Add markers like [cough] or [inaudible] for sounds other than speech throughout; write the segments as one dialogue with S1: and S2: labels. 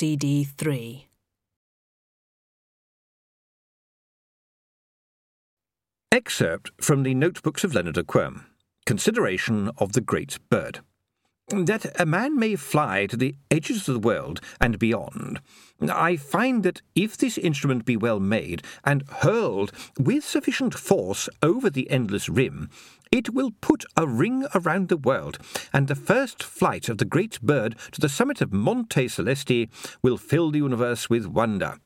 S1: CD 3.
S2: Excerpt from the Notebooks of Leonard Quirm. Consideration of the Great Bird. That a man may fly to the edges of the world and beyond, I find that if this instrument be well made and hurled with sufficient force over the endless rim, it will put a ring around the world, and the first flight of the great bird to the summit of Monte Celesti will fill the universe with wonder.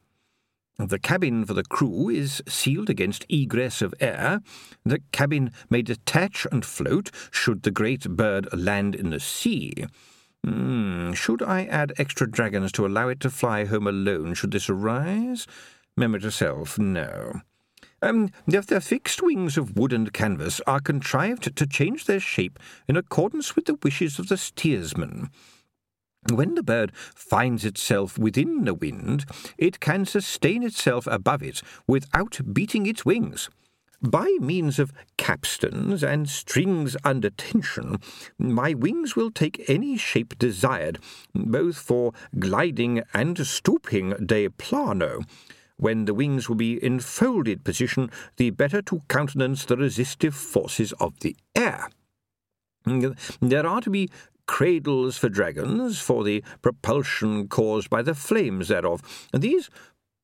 S2: The cabin for the crew is sealed against egress of air. The cabin may detach and float should the great bird land in the sea. Mm, should I add extra dragons to allow it to fly home alone should this arise? Memory to self, no. Um, the, the fixed wings of wood and canvas are contrived to change their shape in accordance with the wishes of the steersman. When the bird finds itself within the wind, it can sustain itself above it without beating its wings. By means of capstans and strings under tension, my wings will take any shape desired, both for gliding and stooping de plano. When the wings will be in folded position, the better to countenance the resistive forces of the air. There are to be cradles for dragons, for the propulsion caused by the flames thereof. And these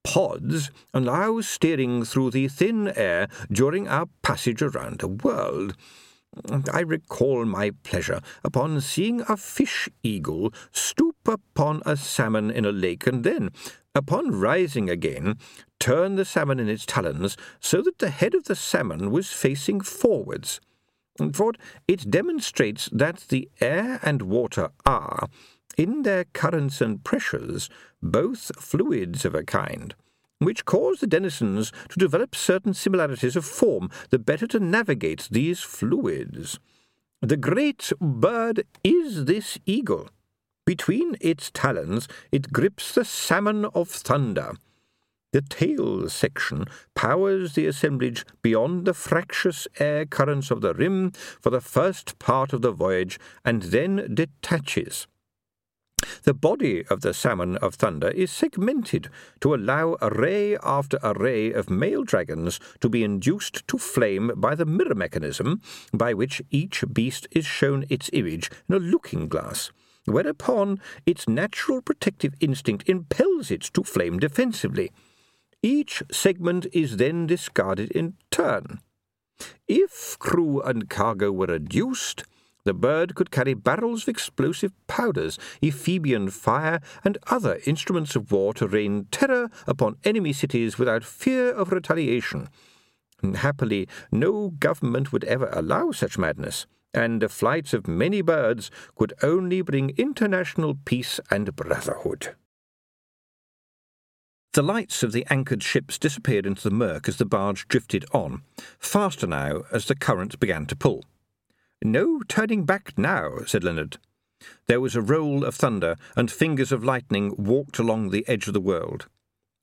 S2: pods allow steering through the thin air during our passage around the world. I recall my pleasure upon seeing a fish eagle stoop upon a salmon in a lake, and then, upon rising again, turn the salmon in its talons so that the head of the salmon was facing forwards for it demonstrates that the air and water are, in their currents and pressures, both fluids of a kind, which cause the denizens to develop certain similarities of form, the better to navigate these fluids. The great bird is this eagle. Between its talons it grips the salmon of thunder, the tail section powers the assemblage beyond the fractious air currents of the rim for the first part of the voyage and then detaches. The body of the salmon of thunder is segmented to allow array after array of male dragons to be induced to flame by the mirror mechanism by which each beast is shown its image in a looking glass, whereupon its natural protective instinct impels it to flame defensively. Each segment is then discarded in turn. If crew and cargo were reduced, the bird could carry barrels of explosive powders, Ephebian fire, and other instruments of war to rain terror upon enemy cities without fear of retaliation. Happily, no government would ever allow such madness, and the flights of many birds could only bring international peace and brotherhood. The lights of the anchored ships disappeared into the murk as the barge drifted on, faster now as the current began to pull. No turning back now, said Leonard. There was a roll of thunder, and fingers of lightning walked along the edge of the world.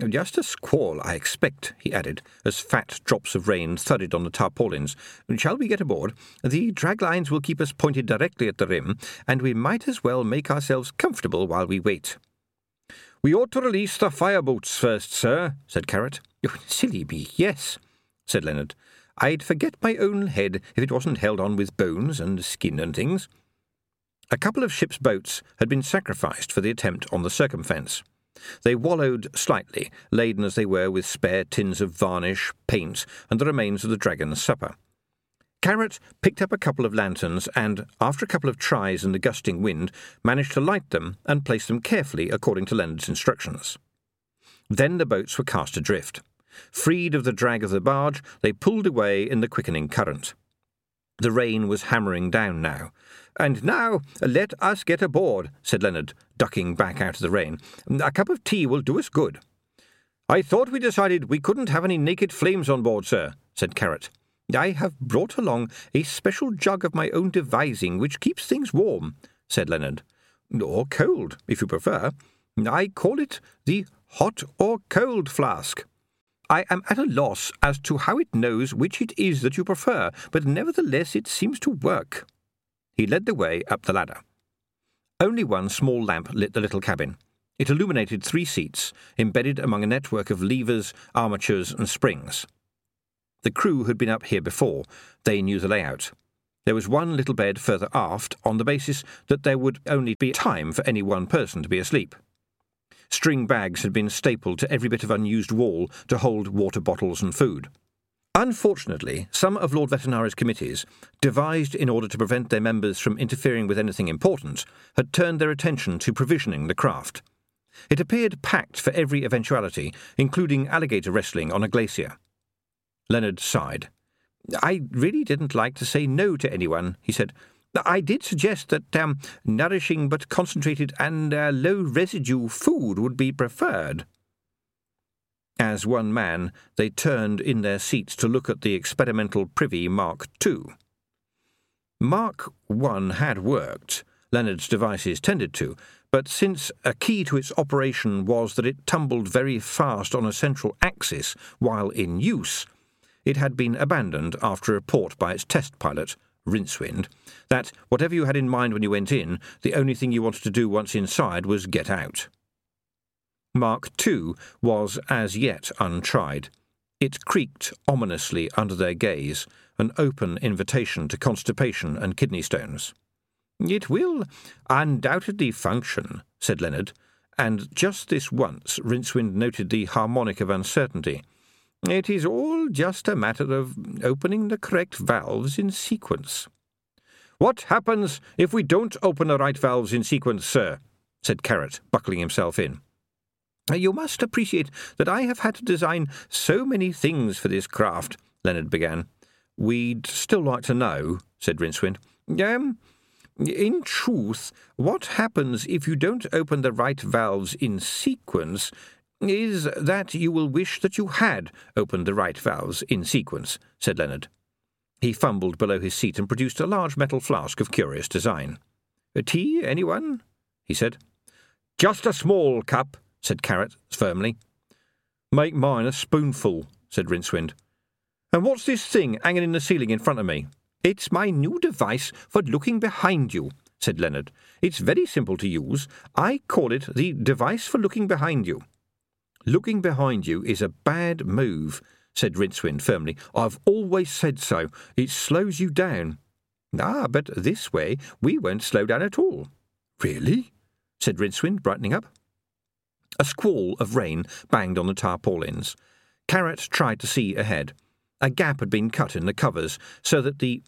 S2: Just a squall, I expect, he added, as fat drops of rain thudded on the tarpaulins. Shall we get aboard? The draglines will keep us pointed directly at the rim, and we might as well make ourselves comfortable while we wait. We ought to release the fireboats first, sir, said Carrot. Oh, silly me, yes, said Leonard. I'd forget my own head if it wasn't held on with bones and skin and things. A couple of ship's boats had been sacrificed for the attempt on the circumfence. They wallowed slightly, laden as they were with spare tins of varnish, paint, and the remains of the dragon's supper. Carrot picked up a couple of lanterns and, after a couple of tries in the gusting wind, managed to light them and place them carefully according to Leonard's instructions. Then the boats were cast adrift. Freed of the drag of the barge, they pulled away in the quickening current. The rain was hammering down now. And now let us get aboard, said Leonard, ducking back out of the rain. A cup of tea will do us good. I thought we decided we couldn't have any naked flames on board, sir, said Carrot. I have brought along a special jug of my own devising which keeps things warm, said Leonard. Or cold, if you prefer. I call it the hot or cold flask. I am at a loss as to how it knows which it is that you prefer, but nevertheless it seems to work. He led the way up the ladder. Only one small lamp lit the little cabin. It illuminated three seats, embedded among a network of levers, armatures, and springs. The crew had been up here before. They knew the layout. There was one little bed further aft on the basis that there would only be time for any one person to be asleep. String bags had been stapled to every bit of unused wall to hold water bottles and food. Unfortunately, some of Lord Vetinari's committees, devised in order to prevent their members from interfering with anything important, had turned their attention to provisioning the craft. It appeared packed for every eventuality, including alligator wrestling on a glacier. Leonard sighed. I really didn't like to say no to anyone, he said. I did suggest that um, nourishing but concentrated and uh, low residue food would be preferred. As one man, they turned in their seats to look at the experimental privy Mark II. Mark I had worked, Leonard's devices tended to, but since a key to its operation was that it tumbled very fast on a central axis while in use, it had been abandoned after a report by its test pilot, Rincewind, that whatever you had in mind when you went in, the only thing you wanted to do once inside was get out. Mark II was as yet untried. It creaked ominously under their gaze, an open invitation to constipation and kidney stones. It will undoubtedly function, said Leonard, and just this once Rincewind noted the harmonic of uncertainty. It is all just a matter of opening the correct valves in sequence. What happens if we don't open the right valves in sequence, sir? said Carrot, buckling himself in. You must appreciate that I have had to design so many things for this craft, Leonard began. We'd still like to know, said Rincewind. Um, in truth, what happens if you don't open the right valves in sequence is that you will wish that you had opened the right valves in sequence, said Leonard. He fumbled below his seat and produced a large metal flask of curious design. A tea, anyone? he said. Just a small cup, said Carrot firmly. Make mine a spoonful, said Rincewind. And what's this thing hanging in the ceiling in front of me? It's my new device for looking behind you, said Leonard. It's very simple to use. I call it the device for looking behind you. Looking behind you is a bad move, said Rincewind firmly. I've always said so. It slows you down. Ah, but this way we won't slow down at all. Really? said Rincewind, brightening up. A squall of rain banged on the tarpaulins. Carrot tried to see ahead. A gap had been cut in the covers so that the.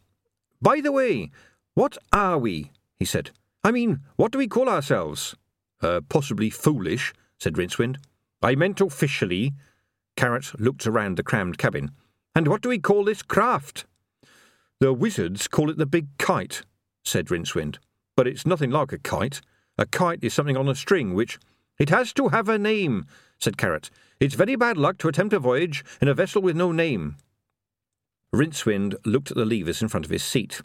S2: By the way, what are we? he said. I mean, what do we call ourselves? Uh, possibly foolish, said Rincewind. I meant officially. Carrot looked around the crammed cabin. And what do we call this craft? The wizards call it the Big Kite, said Rincewind. But it's nothing like a kite. A kite is something on a string which. It has to have a name, said Carrot. It's very bad luck to attempt a voyage in a vessel with no name. Rincewind looked at the levers in front of his seat.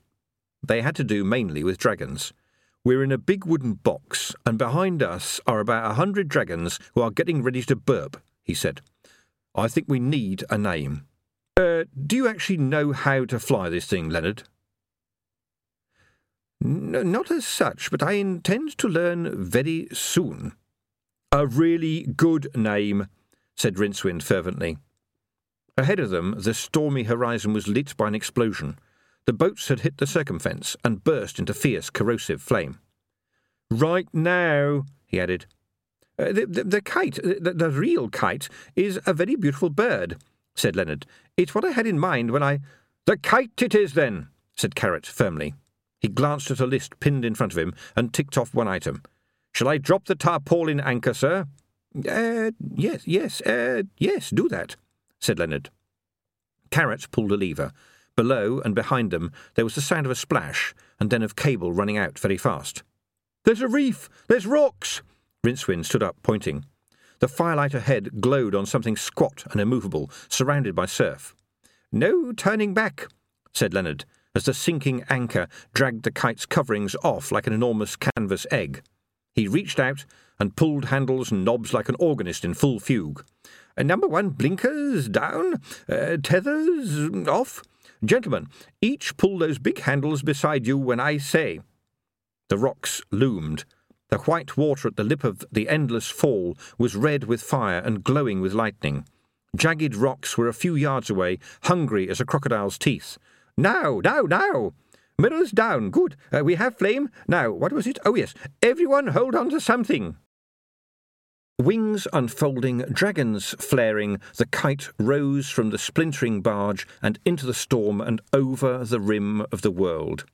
S2: They had to do mainly with dragons. We're in a big wooden box, and behind us are about a hundred dragons who are getting ready to burp, he said. I think we need a name. Uh, do you actually know how to fly this thing, Leonard? Not as such, but I intend to learn very soon. A really good name, said Rincewind fervently. Ahead of them, the stormy horizon was lit by an explosion. The boats had hit the circumfence and burst into fierce, corrosive flame. Right now, he added. Uh, the, the, the, kite, the, the real kite, is a very beautiful bird, said Leonard. It's what I had in mind when I. The kite it is, then, said Carrot firmly. He glanced at a list pinned in front of him and ticked off one item. Shall I drop the tarpaulin anchor, sir? Uh, yes, yes, uh, yes, do that, said Leonard. Carrot pulled a lever. Below and behind them there was the sound of a splash, and then of cable running out very fast. There's a reef! There's rocks! Rincewind stood up, pointing. The firelight ahead glowed on something squat and immovable, surrounded by surf. No turning back, said Leonard, as the sinking anchor dragged the kite's coverings off like an enormous canvas egg. He reached out and pulled handles and knobs like an organist in full fugue. Uh, number one, blinkers down, uh, tethers off. Gentlemen, each pull those big handles beside you when I say. The rocks loomed. The white water at the lip of the endless fall was red with fire and glowing with lightning. Jagged rocks were a few yards away, hungry as a crocodile's teeth. Now, now, now! Mirrors down, good. Uh, we have flame. Now, what was it? Oh, yes. Everyone hold on to something. Wings unfolding, dragons flaring, the kite rose from the splintering barge and into the storm and over the rim of the world.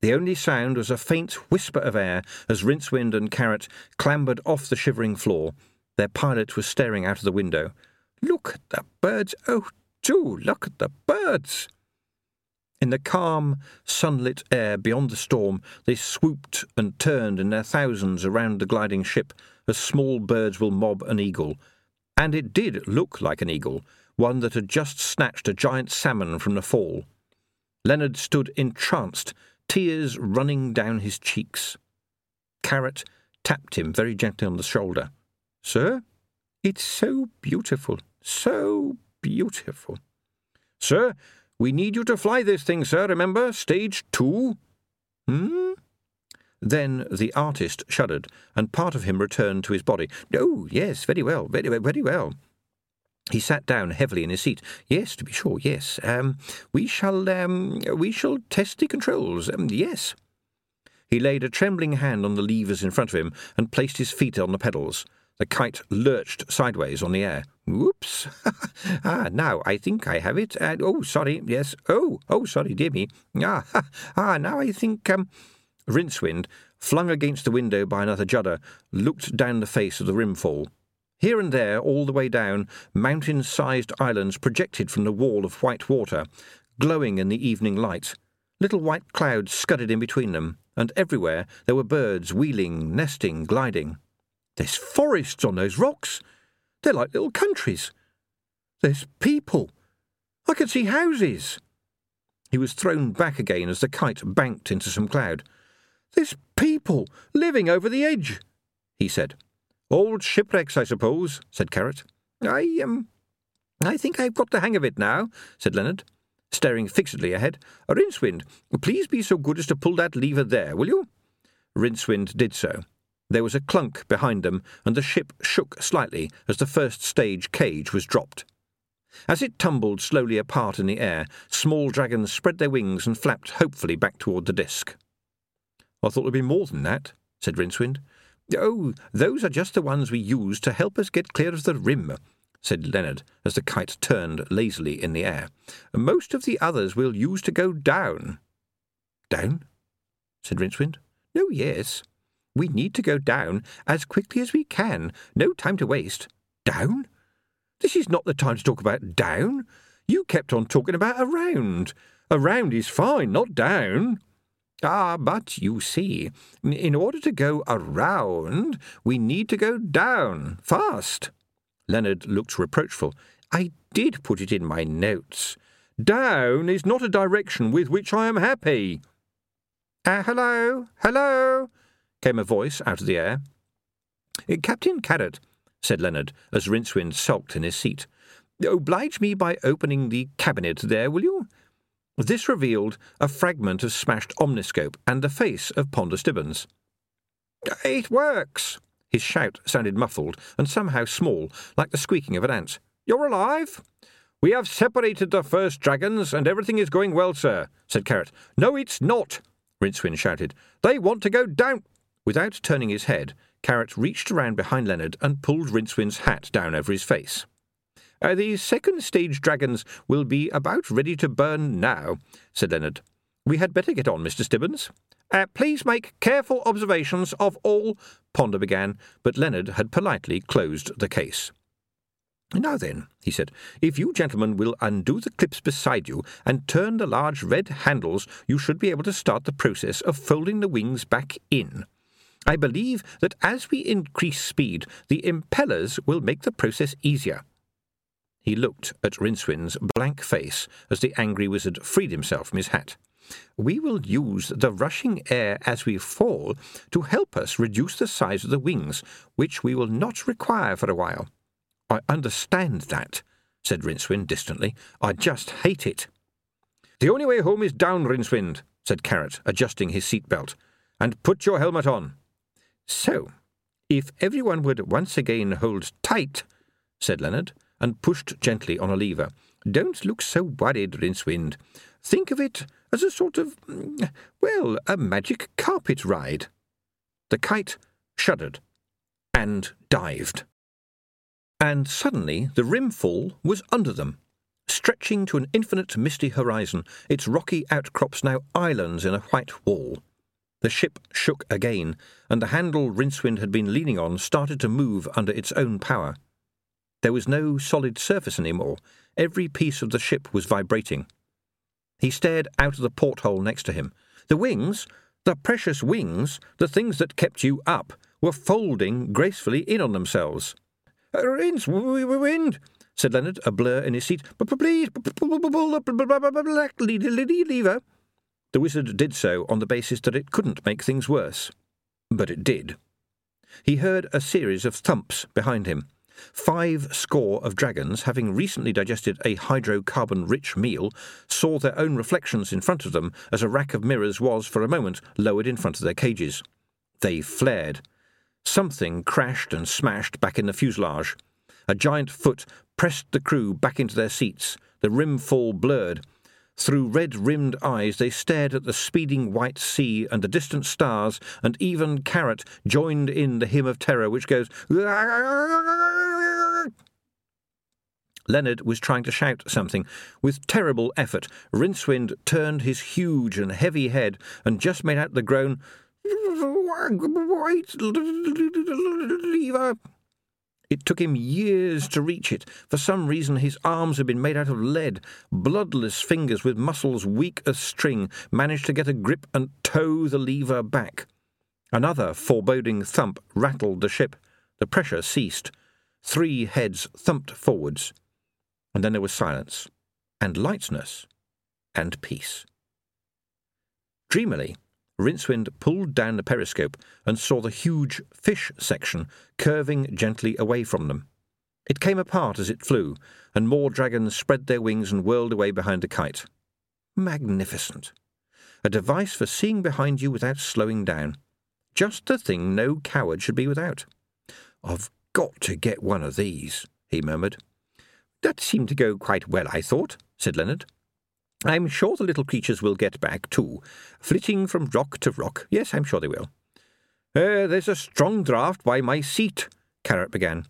S2: The only sound was a faint whisper of air as Rincewind and Carrot clambered off the shivering floor. Their pilot was staring out of the window. Look at the birds! Oh, do look at the birds! In the calm, sunlit air beyond the storm, they swooped and turned in their thousands around the gliding ship, as small birds will mob an eagle. And it did look like an eagle, one that had just snatched a giant salmon from the fall. Leonard stood entranced, tears running down his cheeks. Carrot tapped him very gently on the shoulder. Sir, it's so beautiful, so beautiful. Sir, we need you to fly this thing, sir, remember? Stage two? Hmm? Then the artist shuddered, and part of him returned to his body. Oh, yes, very well, very, very well. He sat down heavily in his seat. Yes, to be sure, yes. Um, we shall, um, we shall test the controls. Um, yes. He laid a trembling hand on the levers in front of him and placed his feet on the pedals. The kite lurched sideways on the air. Whoops! [laughs] ah, now I think I have it. Uh, oh, sorry. Yes. Oh, oh, sorry, dear me. Ah, [laughs] ah, now I think. Um, Rincewind, flung against the window by another judder, looked down the face of the rimfall. Here and there, all the way down, mountain sized islands projected from the wall of white water, glowing in the evening light. Little white clouds scudded in between them, and everywhere there were birds wheeling, nesting, gliding. There's forests on those rocks. They're like little countries. There's people. I can see houses. He was thrown back again as the kite banked into some cloud. There's people living over the edge, he said. Old shipwrecks, I suppose, said Carrot. I, um, I think I've got the hang of it now, said Leonard, staring fixedly ahead. Rincewind, please be so good as to pull that lever there, will you? Rincewind did so. There was a clunk behind them, and the ship shook slightly as the first stage cage was dropped. As it tumbled slowly apart in the air, small dragons spread their wings and flapped hopefully back toward the disk. I thought there'd be more than that, said Rincewind. Oh, those are just the ones we use to help us get clear of the rim, said Leonard as the kite turned lazily in the air. Most of the others we'll use to go down. Down? said Rincewind. No, yes. We need to go down as quickly as we can. No time to waste. Down? This is not the time to talk about down. You kept on talking about around. Around is fine, not down. Ah, but you see, in order to go around, we need to go down fast. Leonard looked reproachful. I did put it in my notes. Down is not a direction with which I am happy. Uh, hello, hello, came a voice out of the air. Eh, Captain Carrot, said Leonard, as Rincewind sulked in his seat. Oblige me by opening the cabinet there, will you? This revealed a fragment of smashed omniscope and the face of Ponder Stibbons. It works! His shout sounded muffled and somehow small, like the squeaking of an ant. You're alive? We have separated the first dragons, and everything is going well, sir, said Carrot. No, it's not, Rincewind shouted. They want to go down. Without turning his head, Carrot reached around behind Leonard and pulled Rincewind's hat down over his face. Uh, the second stage dragons will be about ready to burn now, said Leonard. We had better get on, Mr. Stibbons. Uh, please make careful observations of all, Ponder began, but Leonard had politely closed the case. Now then, he said, if you gentlemen will undo the clips beside you and turn the large red handles, you should be able to start the process of folding the wings back in. I believe that as we increase speed, the impellers will make the process easier. He looked at Rincewind's blank face as the angry wizard freed himself from his hat. We will use the rushing air as we fall to help us reduce the size of the wings, which we will not require for a while. I understand that, said Rincewind distantly. I just hate it. The only way home is down, Rincewind, said Carrot, adjusting his seat belt. and put your helmet on. So, if everyone would once again hold tight, said Leonard, and pushed gently on a lever. Don't look so worried, Rincewind. Think of it as a sort of, mm, well, a magic carpet ride. The kite shuddered and dived. And suddenly the rimfall was under them, stretching to an infinite misty horizon, its rocky outcrops now islands in a white wall. The ship shook again, and the handle Rincewind had been leaning on started to move under its own power. There was no solid surface any more. Every piece of the ship was vibrating. He stared out of the porthole next to him. The wings, the precious wings, the things that kept you up, were folding gracefully in on themselves. Rince, wind, said Leonard, a blur in his seat. Please, pull the black lever. The wizard did so on the basis that it couldn't make things worse. But it did. He heard a series of thumps behind him. Five score of dragons, having recently digested a hydrocarbon rich meal, saw their own reflections in front of them as a rack of mirrors was, for a moment, lowered in front of their cages. They flared. Something crashed and smashed back in the fuselage. A giant foot pressed the crew back into their seats. The rimfall blurred. Through red rimmed eyes, they stared at the speeding white sea and the distant stars, and even Carrot joined in the hymn of terror which goes. Leonard was trying to shout something. With terrible effort, Rincewind turned his huge and heavy head and just made out the groan, White lever. It took him years to reach it. For some reason, his arms had been made out of lead. Bloodless fingers with muscles weak as string managed to get a grip and tow the lever back. Another foreboding thump rattled the ship. The pressure ceased. Three heads thumped forwards. And then there was silence, and lightness, and peace. Dreamily, Rincewind pulled down the periscope and saw the huge fish section curving gently away from them. It came apart as it flew, and more dragons spread their wings and whirled away behind the kite. Magnificent. A device for seeing behind you without slowing down. Just the thing no coward should be without. I've got to get one of these, he murmured. That seemed to go quite well, I thought, said Leonard. I'm sure the little creatures will get back, too, flitting from rock to rock. Yes, I'm sure they will. Uh, there's a strong draught by my seat, Carrot began.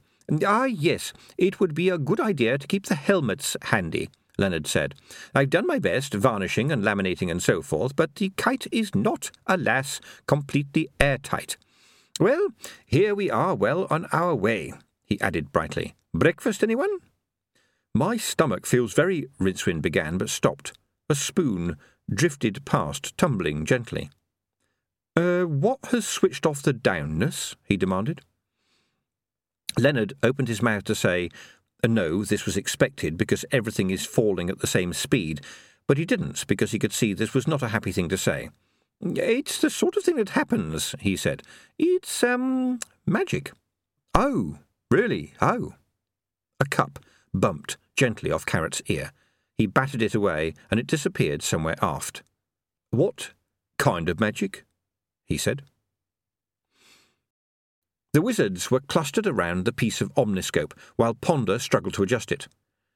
S2: Ah, yes, it would be a good idea to keep the helmets handy, Leonard said. I've done my best, varnishing and laminating and so forth, but the kite is not, alas, completely airtight. Well, here we are well on our way, he added brightly. Breakfast, anyone? My stomach feels very, Rincewind began, but stopped. A spoon drifted past, tumbling gently. Er, uh, what has switched off the downness? he demanded. Leonard opened his mouth to say, no, this was expected because everything is falling at the same speed, but he didn't because he could see this was not a happy thing to say. It's the sort of thing that happens, he said. It's, um, magic. Oh, really? Oh. A cup bumped gently off Carrot's ear. He battered it away, and it disappeared somewhere aft. What kind of magic? he said. The wizards were clustered around the piece of omniscope, while Ponder struggled to adjust it.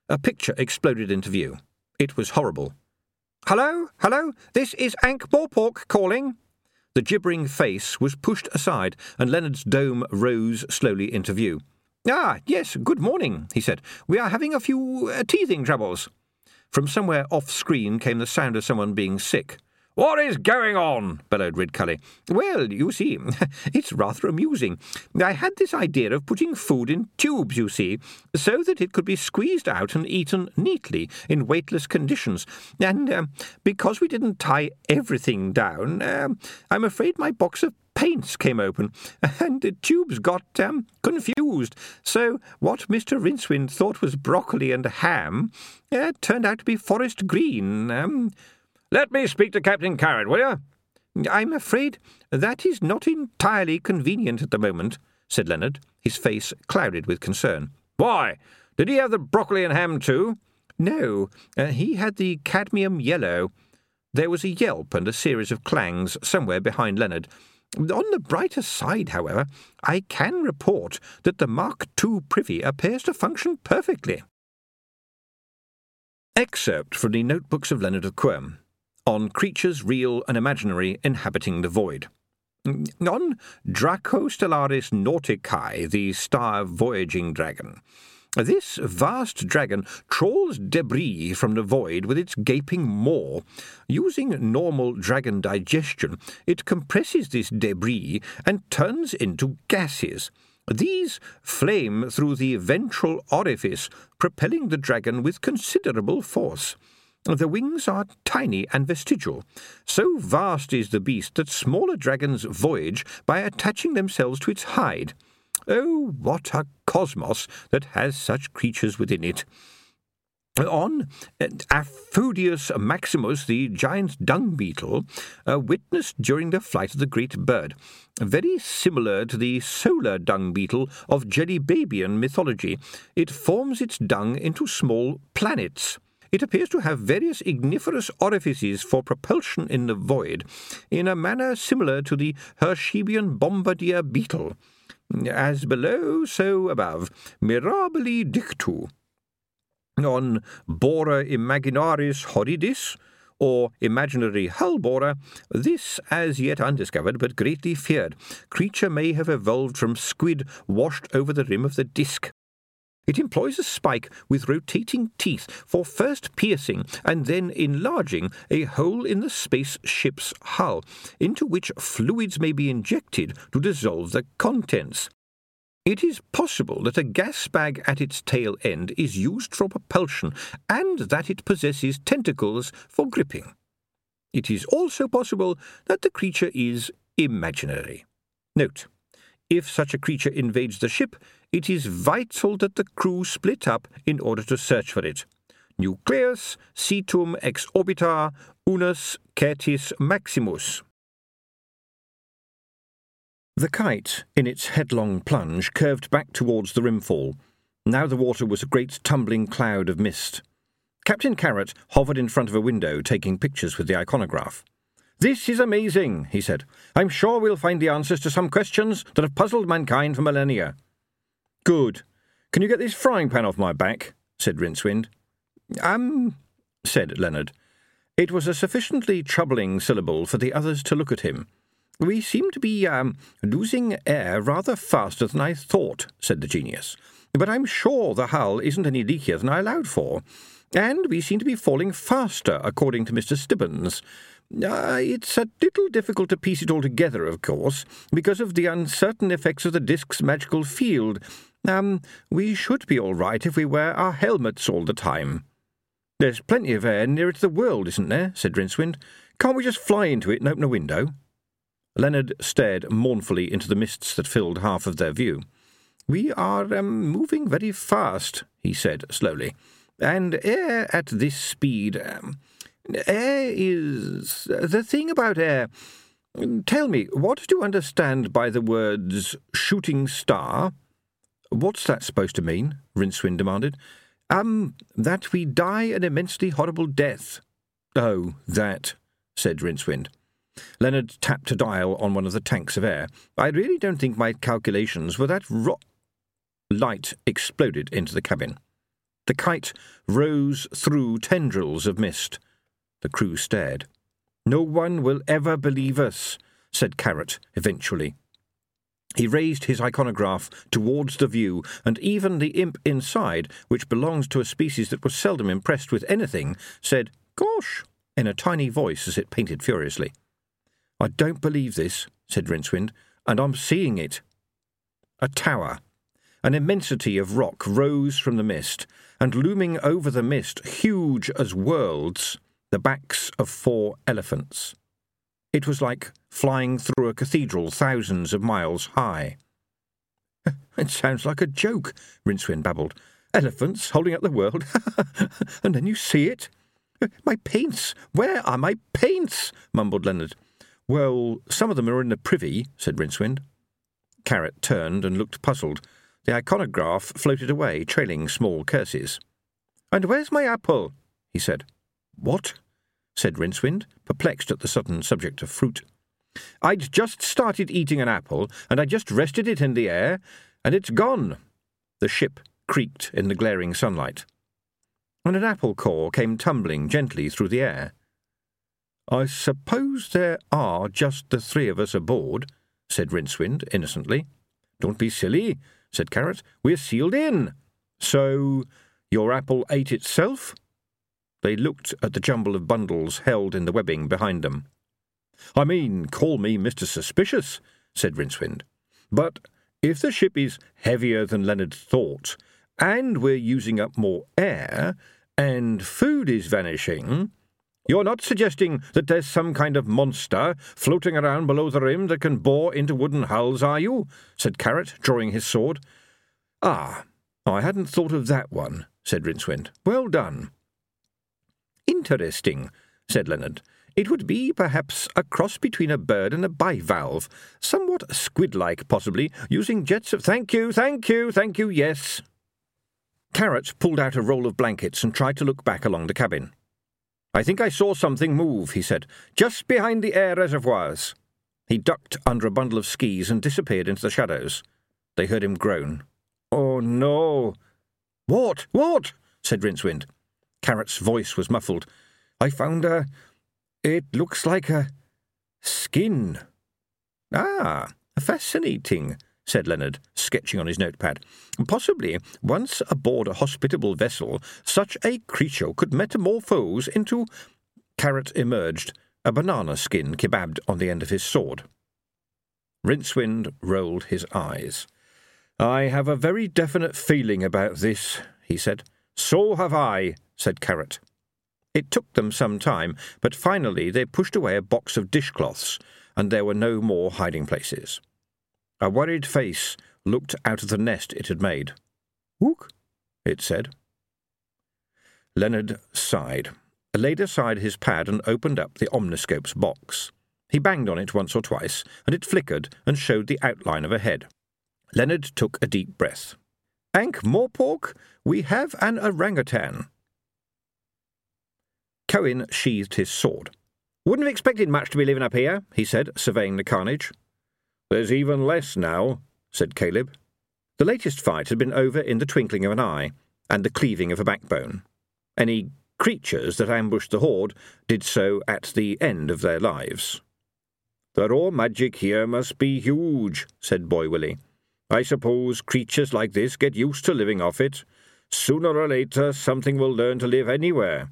S2: A picture exploded into view. It was horrible. Hello, hello, this is Ankh Morpork calling. The gibbering face was pushed aside, and Leonard's dome rose slowly into view. Ah, yes, good morning, he said. We are having a few uh, teething troubles. From somewhere off screen came the sound of someone being sick. What is going on? bellowed Ridcully. Well, you see, [laughs] it's rather amusing. I had this idea of putting food in tubes, you see, so that it could be squeezed out and eaten neatly in weightless conditions. And uh, because we didn't tie everything down, uh, I'm afraid my box of paints came open, [laughs] and the tubes got um, confused. So what Mr. Rincewind thought was broccoli and ham uh, turned out to be forest green. Um, Let me speak to Captain Carrot, will you? I'm afraid that is not entirely convenient at the moment, said Leonard, his face clouded with concern. Why? Did he have the broccoli and ham too? No, uh, he had the cadmium yellow. There was a yelp and a series of clangs somewhere behind Leonard. On the brighter side, however, I can report that the Mark II privy appears to function perfectly. Excerpt from the Notebooks of Leonard of Quirm on creatures real and imaginary inhabiting the void. On Draco Stellaris Nauticae, the star voyaging dragon, this vast dragon trawls debris from the void with its gaping maw. Using normal dragon digestion, it compresses this debris and turns into gases. These flame through the ventral orifice, propelling the dragon with considerable force. The wings are tiny and vestigial. So vast is the beast that smaller dragons voyage by attaching themselves to its hide. Oh, what a cosmos that has such creatures within it! On Aphudius maximus, the giant dung beetle, uh, witnessed during the flight of the great bird, very similar to the solar dung beetle of Djelibeybian mythology. It forms its dung into small planets. It appears to have various igniferous orifices for propulsion in the void, in a manner similar to the Hershebian bombardier beetle. As below, so above. Mirabile dictu. On Bora imaginaris horridis, or imaginary hull borer, this as yet undiscovered but greatly feared creature may have evolved from squid washed over the rim of the disk. It employs a spike with rotating teeth for first piercing and then enlarging a hole in the spaceship's hull, into which fluids may be injected to dissolve the contents. It is possible that a gas bag at its tail end is used for propulsion and that it possesses tentacles for gripping. It is also possible that the creature is imaginary. Note, if such a creature invades the ship, it is vital that the crew split up in order to search for it. Nucleus situm ex orbita unus certis maximus. The kite, in its headlong plunge, curved back towards the rimfall. Now the water was a great tumbling cloud of mist. Captain Carrot hovered in front of a window, taking pictures with the iconograph. This is amazing, he said. I'm sure we'll find the answers to some questions that have puzzled mankind for millennia. Good. Can you get this frying pan off my back? said Rincewind. Um, said Leonard. It was a sufficiently troubling syllable for the others to look at him. We seem to be um, losing air rather faster than I thought, said the genius. But I'm sure the hull isn't any leakier than I allowed for. And we seem to be falling faster, according to Mr. Stibbons. Uh, it's a little difficult to piece it all together, of course, because of the uncertain effects of the disk's magical field, um, we should be all right if we wear our helmets all the time. There's plenty of air nearer to the world, isn't there? said Rincewind. Can't we just fly into it and open a window? Leonard stared mournfully into the mists that filled half of their view. We are um, moving very fast, he said slowly, and air at this speed. Um, air is. the thing about air. Tell me, what do you understand by the words shooting star? What's that supposed to mean? Rincewind demanded. Um, that we die an immensely horrible death. Oh, that, said Rincewind. Leonard tapped a dial on one of the tanks of air. I really don't think my calculations were that ro... Light exploded into the cabin. The kite rose through tendrils of mist. The crew stared. No one will ever believe us, said Carrot eventually. He raised his iconograph towards the view, and even the imp inside, which belongs to a species that was seldom impressed with anything, said, Gosh, in a tiny voice as it painted furiously. I don't believe this, said Rincewind, and I'm seeing it. A tower, an immensity of rock, rose from the mist, and looming over the mist, huge as worlds, the backs of four elephants. It was like flying through a cathedral thousands of miles high. [laughs] It sounds like a joke, Rincewind babbled. Elephants holding up the world, [laughs] and then you see it? My paints! Where are my paints? mumbled Leonard. Well, some of them are in the privy, said Rincewind. Carrot turned and looked puzzled. The iconograph floated away, trailing small curses. And where's my apple? he said. What? said Rincewind, perplexed at the sudden subject of fruit. I'd just started eating an apple, and I just rested it in the air, and it's gone. The ship creaked in the glaring sunlight. And an apple core came tumbling gently through the air. I suppose there are just the three of us aboard, said Rincewind innocently. Don't be silly, said Carrot. We're sealed in. So your apple ate itself? They looked at the jumble of bundles held in the webbing behind them. I mean, call me Mr. Suspicious, said Rincewind. But if the ship is heavier than Leonard thought, and we're using up more air, and food is vanishing, you're not suggesting that there's some kind of monster floating around below the rim that can bore into wooden hulls, are you? said Carrot, drawing his sword. Ah, I hadn't thought of that one, said Rincewind. Well done. Interesting, said Leonard. It would be, perhaps, a cross between a bird and a bivalve, somewhat squid-like, possibly, using jets of... Thank you, thank you, thank you, yes. Carrot pulled out a roll of blankets and tried to look back along the cabin. I think I saw something move, he said, just behind the air reservoirs. He ducked under a bundle of skis and disappeared into the shadows. They heard him groan. Oh, no. What? What? said Rincewind. Carrot's voice was muffled. I found a. It looks like a. skin. Ah, fascinating, said Leonard, sketching on his notepad. Possibly, once aboard a hospitable vessel, such a creature could metamorphose into. Carrot emerged, a banana skin kebabbed on the end of his sword. Rincewind rolled his eyes. I have a very definite feeling about this, he said. So have I, said Carrot. It took them some time, but finally they pushed away a box of dishcloths, and there were no more hiding places. A worried face looked out of the nest it had made. Ook, it said. Leonard sighed, laid aside his pad, and opened up the omniscope's box. He banged on it once or twice, and it flickered and showed the outline of a head. Leonard took a deep breath. Ankh Morpork, we have an orangutan. Cohen sheathed his sword. Wouldn't have expected much to be living up here, he said, surveying the carnage. There's even less now, said Caleb. The latest fight had been over in the twinkling of an eye and the cleaving of a backbone. Any creatures that ambushed the horde did so at the end of their lives. The raw magic here must be huge, said Boy Willie. I suppose creatures like this get used to living off it. Sooner or later, something will learn to live anywhere.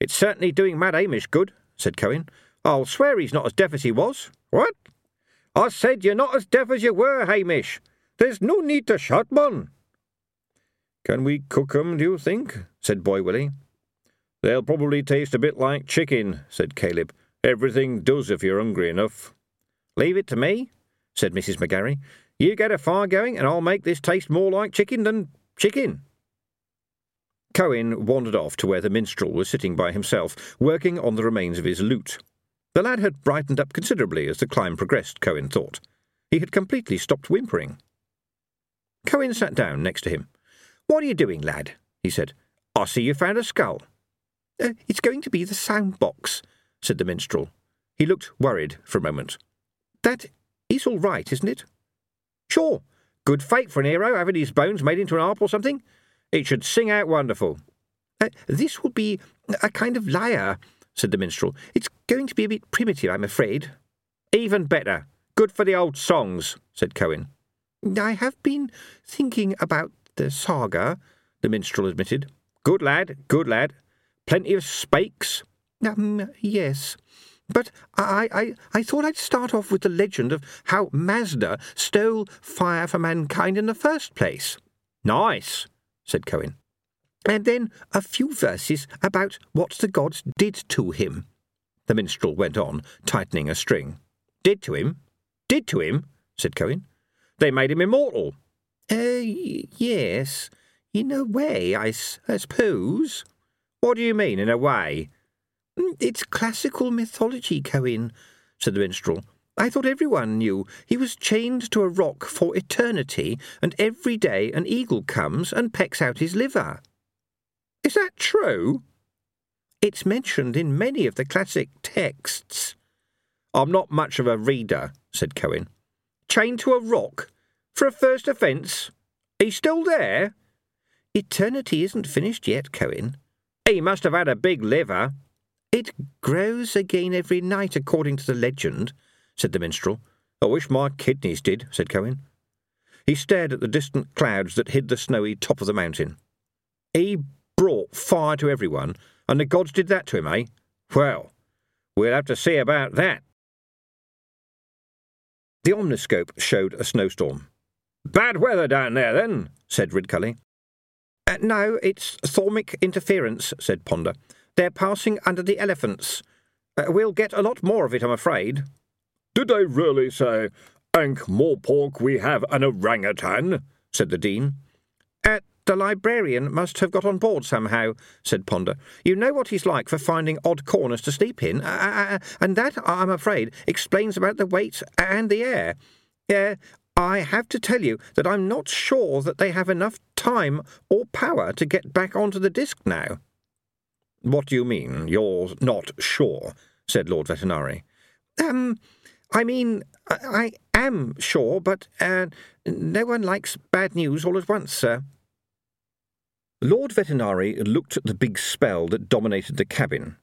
S2: It's certainly doing Mad Hamish good, said Cohen. I'll swear he's not as deaf as he was. What? I said you're not as deaf as you were, Hamish. There's no need to shout, man. Can we cook 'em, do you think? said Boy Willie. They'll probably taste a bit like chicken, said Caleb. Everything does if you're hungry enough. Leave it to me, said Mrs. McGarry. You get a fire going, and I'll make this taste more like chicken than chicken. Cohen wandered off to where the minstrel was sitting by himself, working on the remains of his lute. The lad had brightened up considerably as the climb progressed, Cohen thought. He had completely stopped whimpering. Cohen sat down next to him. What are you doing, lad? he said. I see you found a skull. Uh, it's going to be the sound box, said the minstrel. He looked worried for a moment. That is all right, isn't it? Sure. Good fate for an hero having his bones made into an harp or something. It should sing out wonderful. Uh, this will be a kind of lyre, said the minstrel. It's going to be a bit primitive, I'm afraid. Even better. Good for the old songs, said Cohen. I have been thinking about the saga, the minstrel admitted. Good lad, good lad. Plenty of spakes? Um, yes. But I, I, I thought I'd start off with the legend of how Mazda stole fire for mankind in the first place. Nice, said Cohen and then a few verses about what the gods did to him. The minstrel went on, tightening a string. Did to him? Did to him? said Cohen. They made him immortal. Uh, yes, in a way, I, I suppose. What do you mean, in a way? Mm, it's classical mythology, Cohen, said the minstrel. I thought everyone knew he was chained to a rock for eternity, and every day an eagle comes and pecks out his liver. Is that true? It's mentioned in many of the classic texts. I'm not much of a reader, said Cohen. Chained to a rock? For a first offence? He's still there? Eternity isn't finished yet, Cohen. He must have had a big liver. It grows again every night, according to the legend, said the minstrel. I wish my kidneys did, said Cohen. He stared at the distant clouds that hid the snowy top of the mountain. He brought fire to everyone, and the gods did that to him, eh? Well, we'll have to see about that. The omniscope showed a snowstorm. Bad weather down there, then, said Ridcully. Uh, no, it's thaumic interference, said Ponder. They're passing under the elephants. Uh, we'll get a lot more of it, I'm afraid.
S1: Did they really say, Ankh Morpork, we have an orangutan? said the Dean.
S2: Uh, the librarian must have got on board somehow, said Ponder. You know what he's like for finding odd corners to sleep in, uh, uh, uh and that, I'm afraid, explains about the weight and the air. Uh, I have to tell you that I'm not sure that they have enough time or power to get back onto the disk now.
S1: What do you mean, you're not sure? said Lord Vetinari.
S2: Um, I mean, I, I am sure, but uh, no one likes bad news all at once, sir.
S1: Lord Vetinari looked at the big spell that dominated the cabin.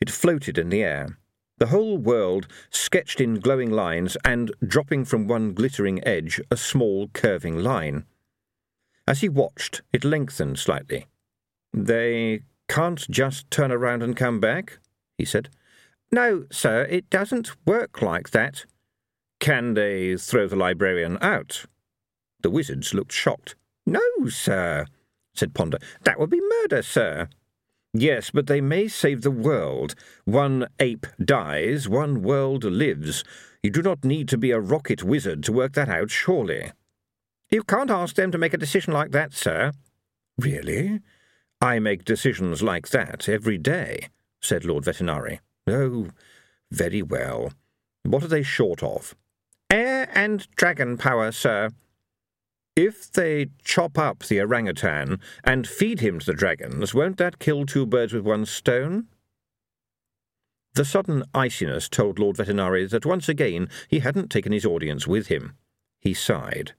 S1: It floated in the air the whole world sketched in glowing lines and, dropping from one glittering edge, a small curving line. As he watched, it lengthened slightly. They can't just turn around and come back, he said.
S2: No, sir, it doesn't work like that.
S1: Can they throw the librarian out? The wizards looked shocked.
S2: No, sir, said Ponder. That would be murder, sir.
S1: Yes, but they may save the world. One ape dies, one world lives. You do not need to be a rocket wizard to work that out, surely.
S2: You can't ask them to make a decision like that, sir.
S1: Really? I make decisions like that every day, said Lord Vetinari. Oh, very well. What are they short of?
S2: Air and dragon power, sir.
S1: If they chop up the orangutan and feed him to the dragons, won't that kill two birds with one stone? The sudden iciness told Lord Vetinari that once again he hadn't taken his audience with him. He sighed.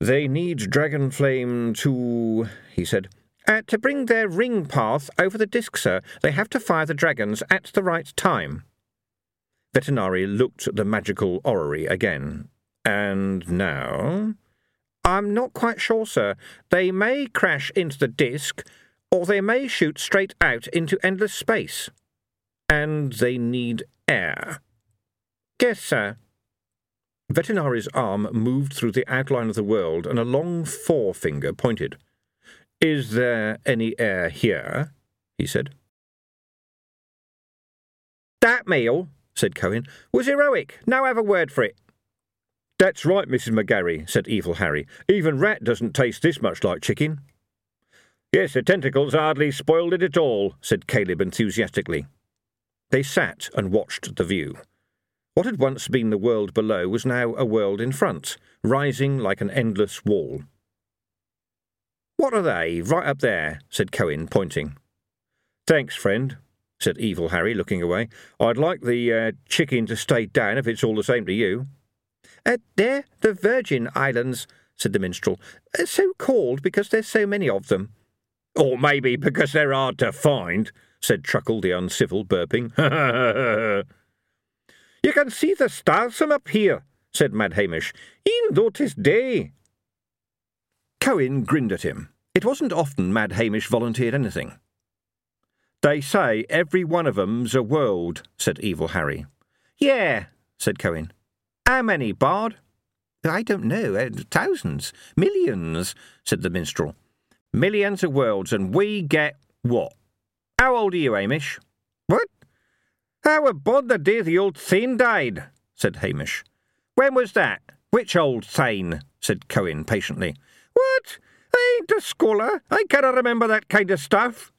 S1: They need dragon flame to, he said.
S2: Uh, to bring their ring path over the disc, sir, they have to fire the dragons at the right time.
S1: Vetinari looked at the magical orrery again. And now?
S2: I'm not quite sure, sir. They may crash into the disk, or they may shoot straight out into endless space.
S1: And they need air.
S2: Yes, sir.
S1: Vetinari's arm moved through the outline of the world, and a long forefinger pointed. Is there any air here? he said.
S2: That meal, said Cohen, was heroic. Now have a word for it.
S1: That's right, Mrs. McGarry, said Evil Harry. Even rat doesn't taste this much like chicken.
S3: Yes, the tentacles hardly spoiled it at all, said Caleb enthusiastically.
S1: They sat and watched the view. What had once been the world below was now a world in front, rising like an endless wall.
S2: What are they, right up there? said Cohen, pointing.
S1: Thanks, friend, said Evil Harry, looking away. I'd like the uh, chicken to stay down if it's all the same to you.
S2: Uh, they're the Virgin Islands, said the minstrel. Uh, so called because there's so many of them.
S3: Or maybe because they're hard to find, said Truckle the uncivil, burping. [laughs]
S4: you can see the stars from up here, said Mad Hamish, even though 'tis day.
S2: Cohen grinned at him. It wasn't often Mad Hamish volunteered anything.
S1: They say every one of 'em's a world, said Evil Harry.
S2: Yeah, said Cohen. How many, Bard?
S5: I don't know. Uh, thousands. Millions, said the minstrel.
S2: Millions of worlds, and we get what? How old are you, Hamish?
S4: What? How born the day the old Thane died, said Hamish.
S2: When was that? Which old Thane? said Cohen patiently.
S4: What? I ain't a scholar. I cannot remember that kind of stuff.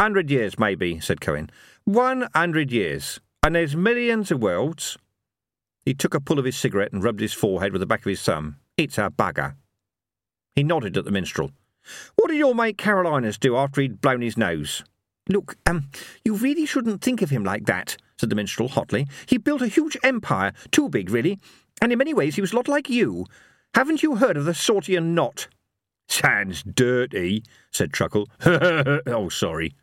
S2: Hundred years, maybe, said Cohen. One hundred years. And there's millions of worlds. He took a pull of his cigarette and rubbed his forehead with the back of his thumb. It's a bugger. He nodded at the minstrel. What did your mate Carelinus do after he'd blown his nose? Look, um, you really shouldn't think of him like that, said the minstrel hotly. He built a huge empire, too big, really, and in many ways he was a lot like you. Haven't you heard of the Tsortean knot?
S3: Sounds dirty, said Truckle. [laughs] oh, sorry.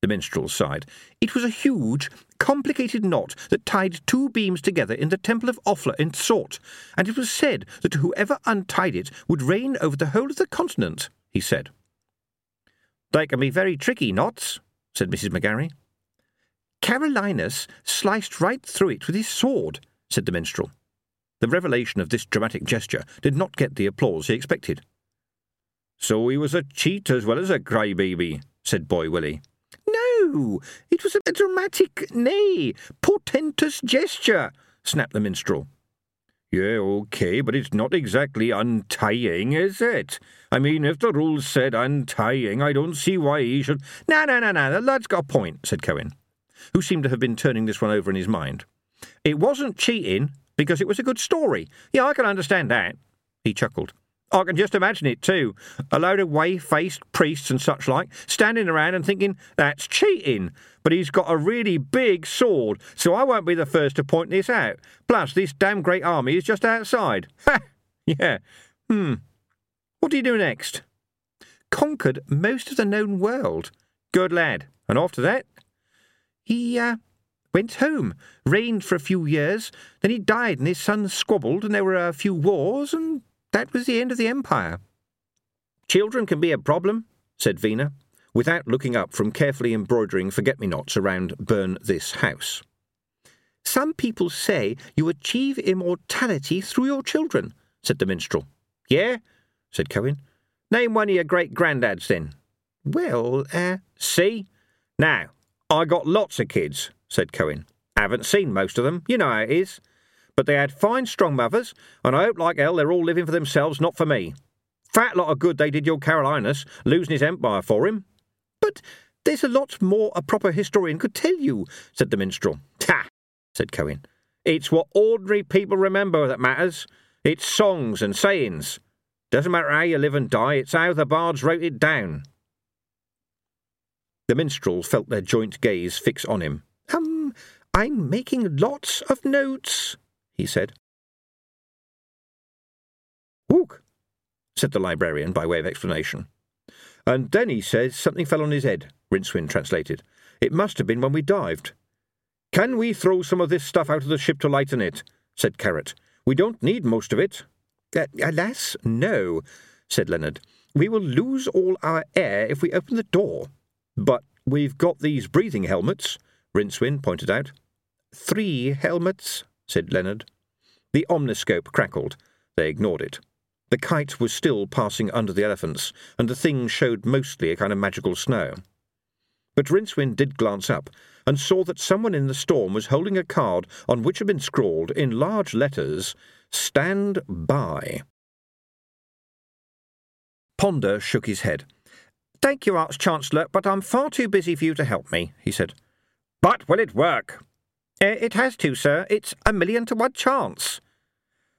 S2: The minstrel sighed. It was a huge, complicated knot that tied two beams together in the temple of Offler in Tsort, and it was said that whoever untied it would reign over the whole of the continent, he said. They can be very tricky knots, said Mrs. McGarry. Carelinus sliced right through it with his sword, said the minstrel. The revelation of this dramatic gesture did not get the applause he expected.
S3: So he was a cheat as well as a crybaby, said Boy Willie.
S2: No, it was a dramatic, nay, portentous gesture, snapped the minstrel.
S3: Yeah, okay, but it's not exactly untying, is it? I mean, if the rules said untying, I don't see why he should.
S2: No, no, no, no, the lad's got a point, said Cohen, who seemed to have been turning this one over in his mind. It wasn't cheating, because it was a good story. Yeah, I can understand that. He chuckled. I can just imagine it too. A load of whey-faced priests and such like standing around and thinking that's cheating. But he's got a really big sword, so I won't be the first to point this out. Plus, this damn great army is just outside. [laughs] Ha! yeah. Hmm. What do you do next? Conquered most of the known world. Good lad. And after that? He, uh, went home, reigned for a few years, then he died and his sons squabbled and there were a few wars and that was the end of the Empire. Children can be a problem, said Vena, without looking up from carefully embroidering forget-me-nots around Burn This House. Some people say you achieve immortality through your children, said the minstrel. Yeah, said Cohen. Name one of your great-granddads, then. Well, uh... See? Now, I got lots of kids, said Cohen. Haven't seen most of them. You know how it is. But they had fine, strong mothers, and I hope like hell they're all living for themselves, not for me. Fat lot of good they did your Carelinus, losing his empire for him. But there's a lot more a proper historian could tell you, said the minstrel. Ha! said Cohen. It's what ordinary people remember that matters. It's songs and sayings. Doesn't matter how you live and die, it's how the bards wrote it down. The minstrel felt their joint gaze fix on him. Um, I'm making lots of notes, he said. Ook, said the librarian by way of explanation. And then he says something fell on his head, Rincewind translated. It must have been when we dived. Can we throw some of this stuff out of the ship to lighten it? said Carrot. We don't need most of it. Uh, alas, no, said Leonard. We will lose all our air if we open the door. But we've got these breathing helmets, Rincewind pointed out. Three helmets, said Leonard. The omniscope crackled. They ignored it. The kite was still passing under the elephants, and the thing showed mostly a kind of magical snow. But Rincewind did glance up, and saw that someone in the storm was holding a card on which had been scrawled in large letters, Stand by. Ponder shook his head. Thank you, Arch-Chancellor, but I'm far too busy for you to help me, he said.
S3: But will it work?
S2: Uh, it has to, sir. It's a million to one chance.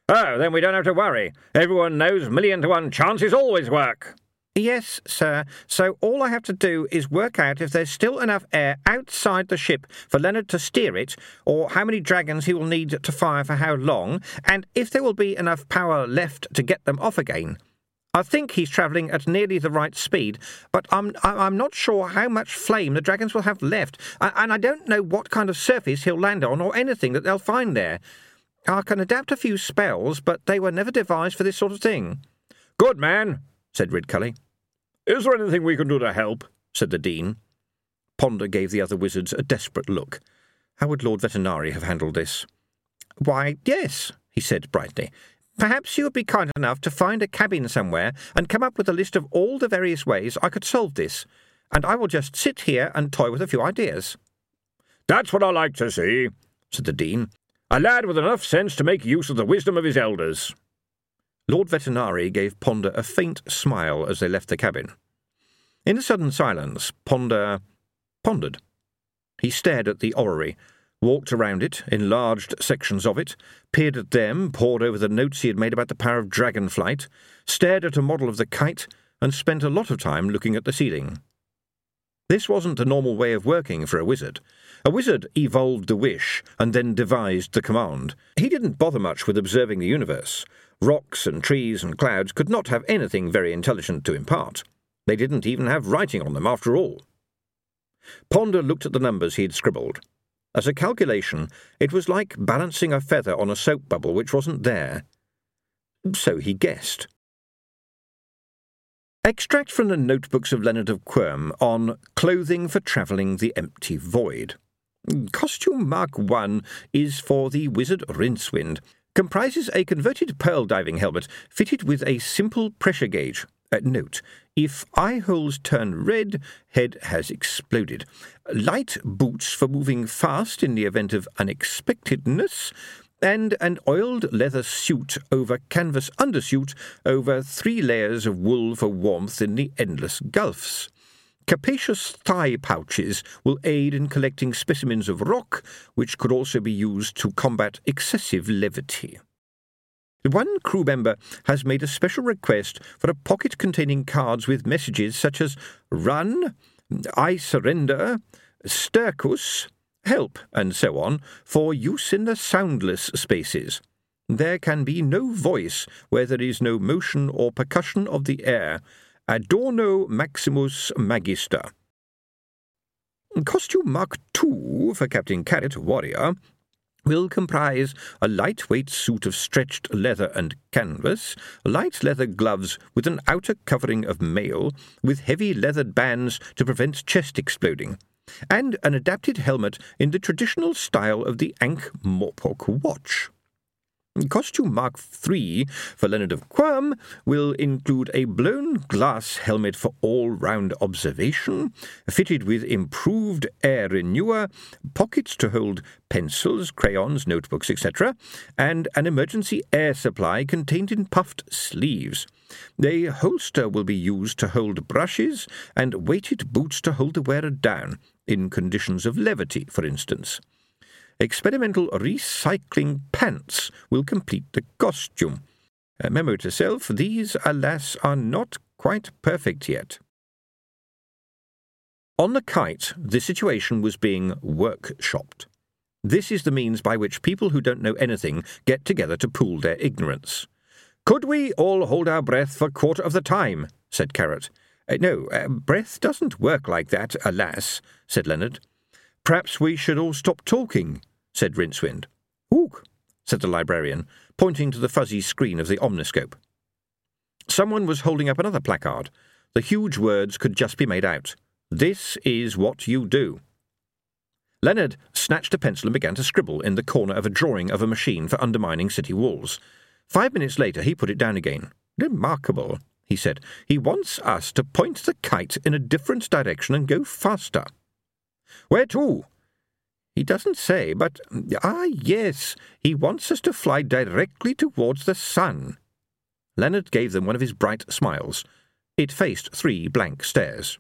S3: Oh, then we don't have to worry. Everyone knows million to one chances always work.
S2: Yes, sir. So all I have to do is work out if there's still enough air outside the ship for Leonard to steer it, or how many dragons he will need to fire for how long, and if there will be enough power left to get them off again. I think he's travelling at nearly the right speed, but I'm I'm not sure how much flame the dragons will have left, and I don't know what kind of surface he'll land on or anything that they'll find there. I can adapt a few spells, but they were never devised for this sort of thing.
S3: Good man, said Ridcully. Is there anything we can do to help? said the Dean.
S2: Ponder gave the other wizards a desperate look. How would Lord Vetinari have handled this? Why, yes, he said brightly. Perhaps you would be kind enough to find a cabin somewhere and come up with a list of all the various ways I could solve this, and I will just sit here and toy with a few ideas.
S3: That's what I like to see, said the Dean. A lad with enough sense to make use of the wisdom of his elders.
S2: Lord Vetinari gave Ponder a faint smile as they left the cabin. In a sudden silence, Ponder pondered. He stared at the orrery, walked around it, enlarged sections of it, peered at them, pored over the notes he had made about the power of dragon flight, stared at a model of the kite, and spent a lot of time looking at the ceiling. This wasn't the normal way of working for a wizard. A wizard evolved the wish and then devised the command. He didn't bother much with observing the universe. Rocks and trees and clouds could not have anything very intelligent to impart. They didn't even have writing on them, after all. Ponder looked at the numbers he had scribbled. As a calculation, it was like balancing a feather on a soap bubble which wasn't there. So he guessed. Extract from the notebooks of Leonard of Quirm on clothing for travelling the empty void. Costume Mark 1 is for the wizard Rincewind. Comprises a converted pearl diving helmet fitted with a simple pressure gauge. Uh, note, if eye holes turn red, head has exploded. Light boots for moving fast in the event of unexpectedness and an oiled leather suit over canvas undersuit over three layers of wool for warmth in the endless gulfs. Capacious thigh pouches will aid in collecting specimens of rock, which could also be used to combat excessive levity. One crew member has made a special request for a pocket containing cards with messages such as Run, I surrender, Stercus, help, and so on, for use in the soundless spaces. There can be no voice where there is no motion or percussion of the air. Adorno Maximus Magister. Costume Mark II for Captain Carrot Warrior will comprise a lightweight suit of stretched leather and canvas, light leather gloves with an outer covering of mail, with heavy leathered bands to prevent chest exploding and an adapted helmet in the traditional style of the Ankh Morpork watch. Costume Mark III for Leonard of Quirm will include a blown glass helmet for all round observation, fitted with improved air renewer, pockets to hold pencils, crayons, notebooks, etc., and an emergency air supply contained in puffed sleeves. A holster will be used to hold brushes, and weighted boots to hold the wearer down, in conditions of levity, for instance. Experimental recycling pants will complete the costume. A memo to self, these, alas, are not quite perfect yet. On the kite, the situation was being workshopped. This is the means by which people who don't know anything get together to pool their ignorance. Could we all hold our breath for a quarter of the time? said Carrot. Uh, no, uh, breath doesn't work like that, alas, said Leonard. Perhaps we should all stop talking, said Rincewind. Ook, said the librarian, pointing to the fuzzy screen of the omniscope. Someone was holding up another placard. The huge words could just be made out. This is what you do. Leonard snatched a pencil and began to scribble in the corner of a drawing of a machine for undermining city walls. Five minutes later, he put it down again. Remarkable, he said. He wants us to point the kite in a different direction and go faster. Where to? He doesn't say, but ah, yes, he wants us to fly directly towards the sun. Leonard gave them one of his bright smiles. It faced three blank stares.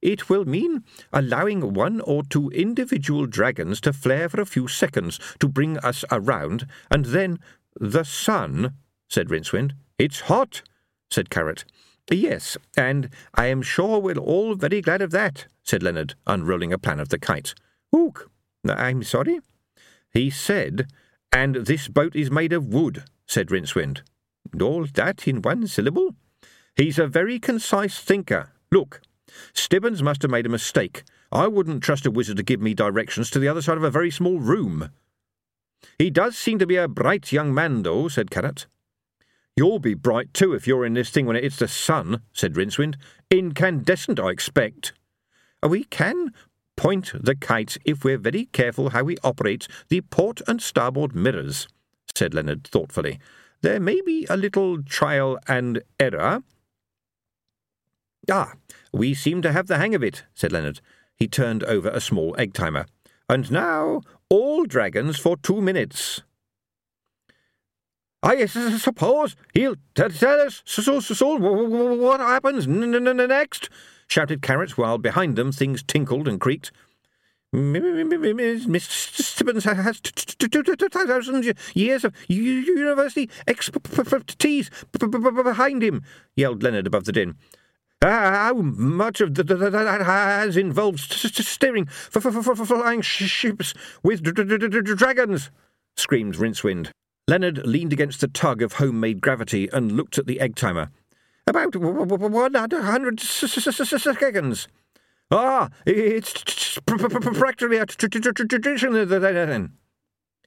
S2: It will mean allowing one or two individual dragons to flare for a few seconds to bring us around, and then the sun, said Rincewind. It's hot, said Carrot. Yes, and I am sure we're all very glad of that, said Leonard, unrolling a plan of the kite. Ook, I'm sorry? He said, and this boat is made of wood, said Rincewind. All that in one syllable? He's a very concise thinker. Look, Stibbons must have made a mistake. I wouldn't trust a wizard to give me directions to the other side of a very small room. He does seem to be a bright young man, though, said Carrot. You'll be bright too if you're in this thing when it hits the sun, said Rincewind. Incandescent, I expect. We can point the kite if we're very careful how we operate the port and starboard mirrors, said Leonard thoughtfully. There may be a little trial and error. Ah, we seem to have the hang of it, said Leonard. He turned over a small egg timer. And now, all dragons for two minutes. I suppose he'll tell us what happens next, shouted Carrot, while behind them things tinkled and creaked. Mr. Stibbons has two thousand years of university expertise behind him, yelled Leonard above the din. Ah, how much of that has involved steering flying ships with dragons? screamed Rincewind.
S6: Leonard leaned against the tug of homemade gravity and looked at the egg timer.
S2: About one hundred seconds. Ah, it's practically a tradition then.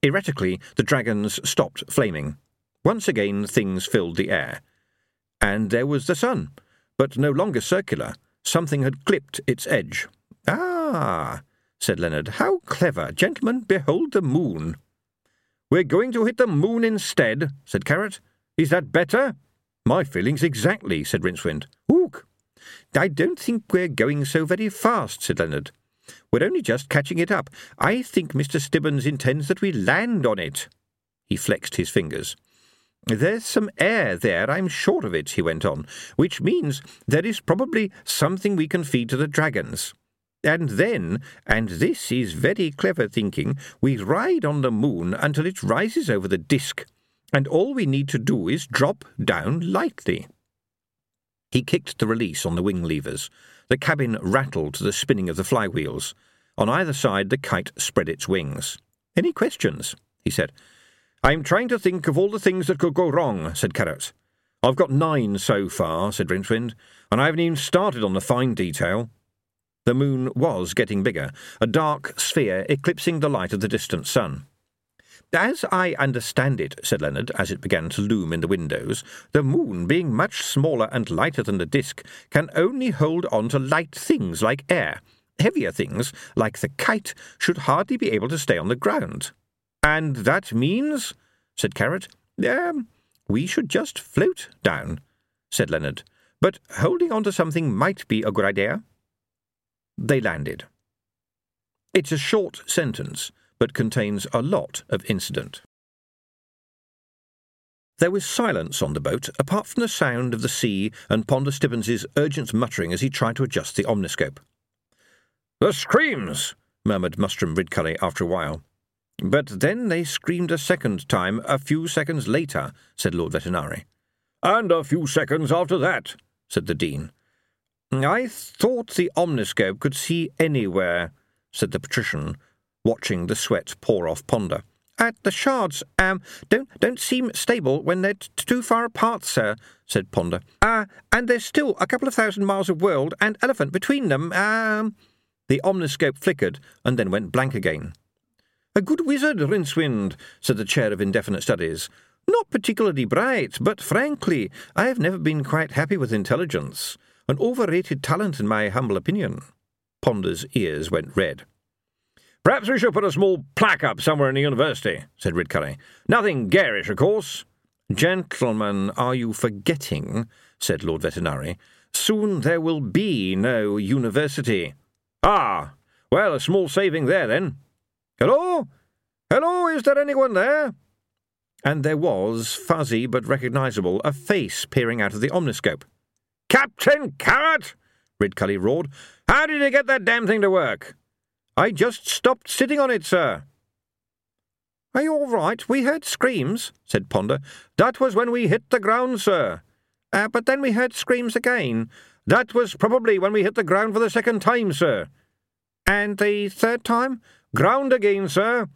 S6: Erratically, the dragons stopped flaming. Once again, things filled the air. And there was the sun but no longer circular. Something had clipped its edge.
S2: Ah, said Leonard. How clever. Gentlemen, behold the moon. We're going to hit the moon instead, said Carrot. Is that better?
S6: My feelings exactly, said Rincewind.
S2: Ook. I don't think we're going so very fast, said Leonard. We're only just catching it up. I think Mr. Stibbons intends that we land on it. He flexed his fingers. There's some air there, I'm sure of it, he went on, which means there is probably something we can feed to the dragons. And then, and this is very clever thinking, we ride on the moon until it rises over the disk, and all we need to do is drop down lightly. He kicked the release on the wing levers. The cabin rattled to the spinning of the flywheels. On either side, the kite spread its wings. Any questions? he said. I'm trying to think of all the things that could go wrong, said Carrot. I've got nine so far, said Rincewind, and I haven't even started on the fine detail. The moon was getting bigger, a dark sphere eclipsing the light of the distant sun. As I understand it, said Leonard, as it began to loom in the windows, the moon, being much smaller and lighter than the disk, can only hold on to light things like air. Heavier things, like the kite, should hardly be able to stay on the ground. And that means, said Carrot, um, we should just float down, said Leonard. But holding on to something might be a good idea. They landed. It's a short sentence, but contains a lot of incident. There was silence on the boat, apart from the sound of the sea and Ponder Stibbons's urgent muttering as he tried to adjust the omniscope.
S7: The screams! murmured Mustrum
S2: Ridcully after a while. But then they screamed a second time a few seconds later, said Lord Vetinari.
S7: And a few seconds after that, said the Dean.
S2: I thought the omniscope could see anywhere, said the patrician, watching the sweat pour off Ponder. At the shards, um, don't don't seem stable when they're t- too far apart, sir, said Ponder. Ah, uh, and there's still a couple of thousand miles of world and elephant between them. Um, the omniscope flickered and then went blank again.
S7: A good wizard, Rincewind, said the chair of indefinite studies. Not particularly bright, but frankly, I have never been quite happy with intelligence. An overrated talent, in my humble opinion.
S2: Ponder's ears went red.
S7: Perhaps we should put a small plaque up somewhere in the university, said Ridcully. Nothing garish, of course.
S2: Gentlemen, are you forgetting, said Lord Vetinari, soon there will be no university.
S7: Ah, well, a small saving there, then. Hello? Hello, is there anyone there?
S2: And there was, fuzzy but recognizable, a face peering out of the omniscope.
S7: Captain Carrot! Ridcully roared. How did you get that damn thing to work?
S2: I just stopped sitting on it, sir.
S8: Are you all right? We heard screams, said Ponder.
S7: That was when we hit the ground, sir.
S8: Uh, but then we heard screams again.
S7: That was probably when we hit the ground for the second time, sir.
S8: And the third time?
S7: Ground again, sir.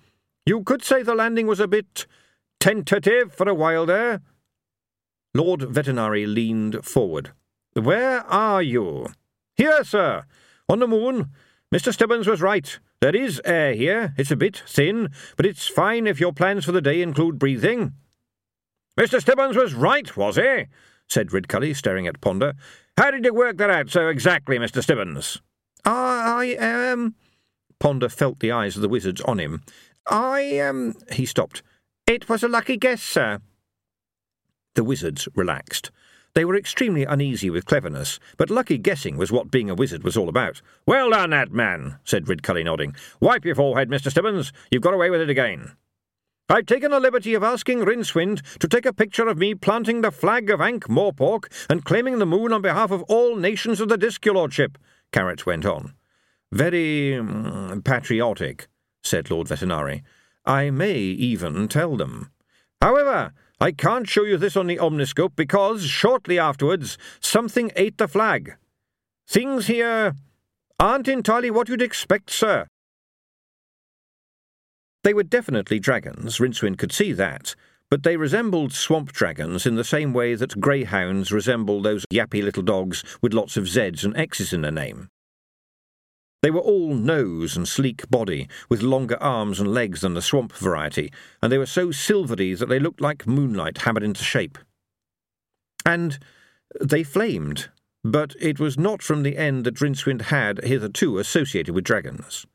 S7: You could say the landing was a bit tentative for a while there.
S2: Lord Vetinari leaned forward.
S7: Where are you? Here, sir. On the moon. Mr. Stibbons was right. There is air here. It's a bit thin, but it's fine if your plans for the day include breathing. Mr. Stibbons was right, was he? said Ridcully, staring at Ponder. How did you work that out so exactly, Mr. Stibbons?
S8: I, I, um...
S2: Ponder felt the eyes of the wizards on him.
S8: I, um. He stopped. It was a lucky guess, sir.
S2: The wizards relaxed. They were extremely uneasy with cleverness, but lucky guessing was what being a wizard was all about.
S7: Well done, that man, said Ridcully, nodding. Wipe your forehead, Mr. Stibbons. You've got away with it again. I've taken the liberty of asking Rincewind to take a picture of me planting the flag of Ankh Morpork and claiming the moon on behalf of all nations of the your lordship, Carrot went on.
S2: Very um, patriotic, said Lord Vetinari. I may even tell them.
S7: However, I can't show you this on the omniscope because, shortly afterwards, something ate the flag.
S9: things here aren't entirely what you'd expect, sir.
S2: They were definitely dragons, Rincewind could see that, but they resembled swamp dragons in the same way that greyhounds resemble those yappy little dogs with lots of Z's and X's in their name. They were all nose and sleek body, with longer arms and legs than the swamp variety, and they were so silvery that they looked like moonlight hammered into shape. And they flamed, but it was not from the end that Rincewind had hitherto associated with dragons.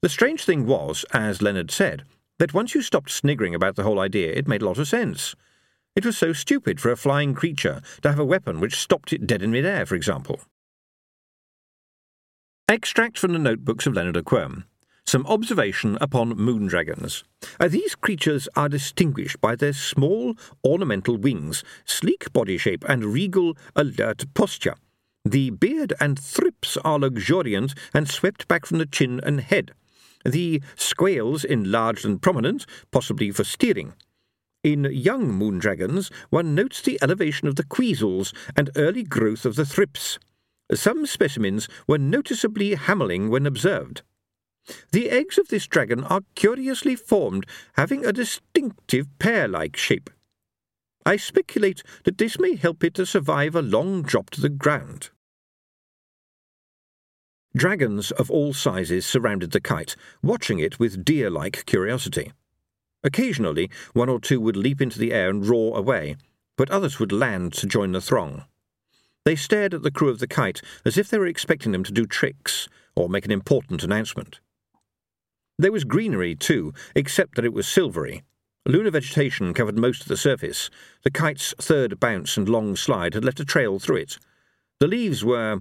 S2: The strange thing was, as Leonard said, that once you stopped sniggering about the whole idea, it made a lot of sense. It was so stupid for a flying creature to have a weapon which stopped it dead in midair, for example. Extract from the notebooks of Leonard Quirm. Some observation upon moon dragons. Uh, these creatures are distinguished by their small ornamental wings, sleek body shape, and regal, alert posture. The beard and thrips are luxuriant and swept back from the chin and head. The scales enlarged and prominent, possibly for steering. In young moon dragons, one notes the elevation of the queasels and early growth of the thrips. Some specimens were noticeably hameling when observed. The eggs of this dragon are curiously formed, having a distinctive pear-like shape. I speculate that this may help it to survive a long drop to the ground. Dragons of all sizes surrounded the kite, watching it with deer-like curiosity. Occasionally, one or two would leap into the air and roar away, but others would land to join the throng. They stared at the crew of the kite as if they were expecting them to do tricks or make an important announcement. There was greenery, too, except that it was silvery. Lunar vegetation covered most of the surface. The kite's third bounce and long slide had left a trail through it. The leaves were.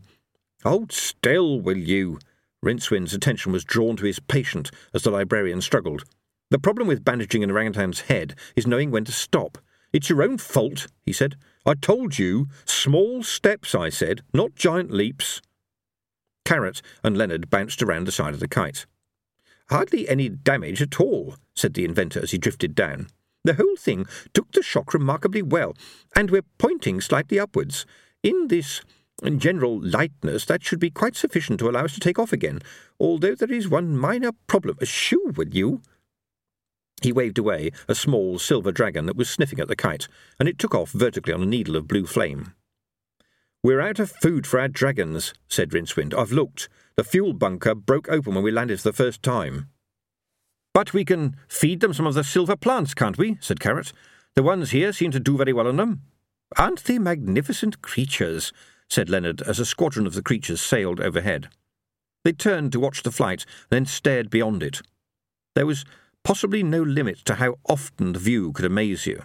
S2: Hold still, will you? Rincewind's attention was drawn to his patient as the librarian struggled. The problem with bandaging an orangutan's head is knowing when to stop. It's your own fault, he said. I told you, small steps, I said, not giant leaps. Carrot and Leonard bounced around the side of the kite. Hardly any damage at all, said the inventor as he drifted down. The whole thing took the shock remarkably well, and we're pointing slightly upwards. In this general lightness, that should be quite sufficient to allow us to take off again, although there is one minor problem. Shoo, will you? He waved away a small silver dragon that was sniffing at the kite, and it took off vertically on a needle of blue flame. We're out of food for our dragons, said Rincewind. I've looked. The fuel bunker broke open when we landed for the first time. But we can feed them some of the silver plants, can't we? said Carrot. The ones here seem to do very well on them. Aren't they magnificent creatures? said Leonard as a squadron of the creatures sailed overhead. They turned to watch the flight, then stared beyond it. There was possibly no limit to how often the view could amaze you.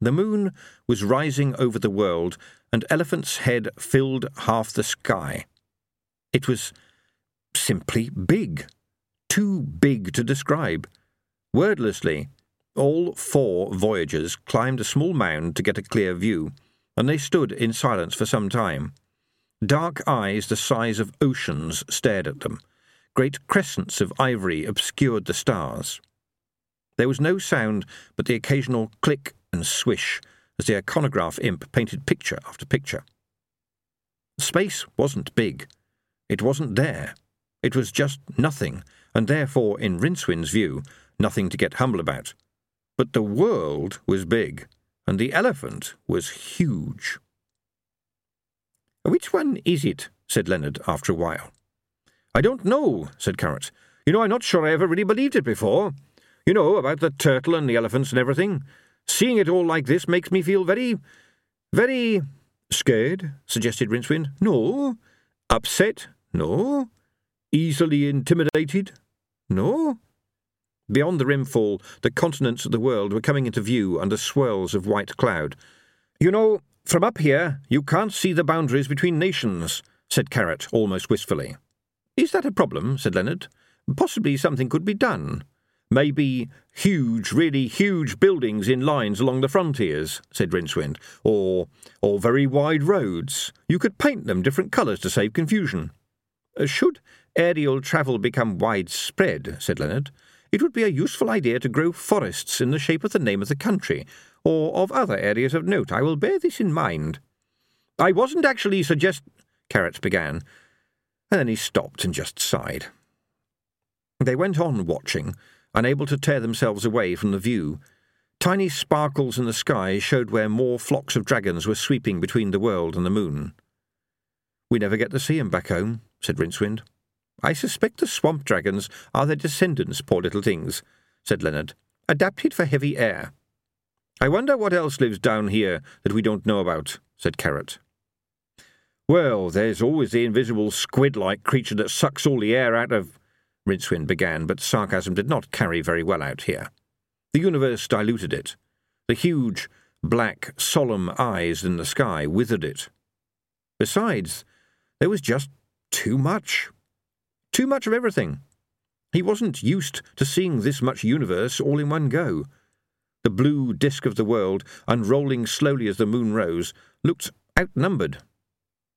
S2: The moon was rising over the world, and Elephant's head filled half the sky. It was simply big, too big to describe. Wordlessly, all four voyagers climbed a small mound to get a clear view, and they stood in silence for some time. Dark eyes the size of oceans stared at them. Great crescents of ivory obscured the stars. There was no sound but the occasional click and swish as the iconograph imp painted picture after picture. Space wasn't big. It wasn't there. It was just nothing, and therefore, in Rincewind's view, nothing to get humble about. But the world was big, and the elephant was huge. Which one is it? said Leonard after a while. I don't know, said Carrot. You know, I'm not sure I ever really believed it before. You know, about the turtle and the elephants and everything. Seeing it all like this makes me feel very, very scared, suggested Rincewind. No. Upset? No. Easily intimidated? No. Beyond the rimfall, the continents of the world were coming into view under swirls of white cloud. You know, from up here, you can't see the boundaries between nations, said Carrot almost wistfully. Is that a problem? said Leonard. Possibly something could be done. Maybe huge, really huge buildings in lines along the frontiers, said Rincewind, or, or very wide roads. You could paint them different colours to save confusion. Uh, should aerial travel become widespread, said Leonard, it would be a useful idea to grow forests in the shape of the name of the country, or of other areas of note. I will bear this in mind. I wasn't actually suggest. Carrot began, and then he stopped and just sighed. They went on watching, unable to tear themselves away from the view. Tiny sparkles in the sky showed where more flocks of dragons were sweeping between the world and the moon. We never get to see 'em back home, said Rincewind. I suspect the swamp dragons are their descendants, poor little things, said Leonard, adapted for heavy air. I wonder what else lives down here that we don't know about, said Carrot.
S10: Well, there's always the invisible squid-like creature that sucks all the air out of...
S2: Rincewind began, but sarcasm did not carry very well out here. The universe diluted it. The huge, black, solemn eyes in the sky withered it. Besides, there was just too much. Too much of everything. He wasn't used to seeing this much universe all in one go. The blue disk of the world, unrolling slowly as the moon rose, looked outnumbered.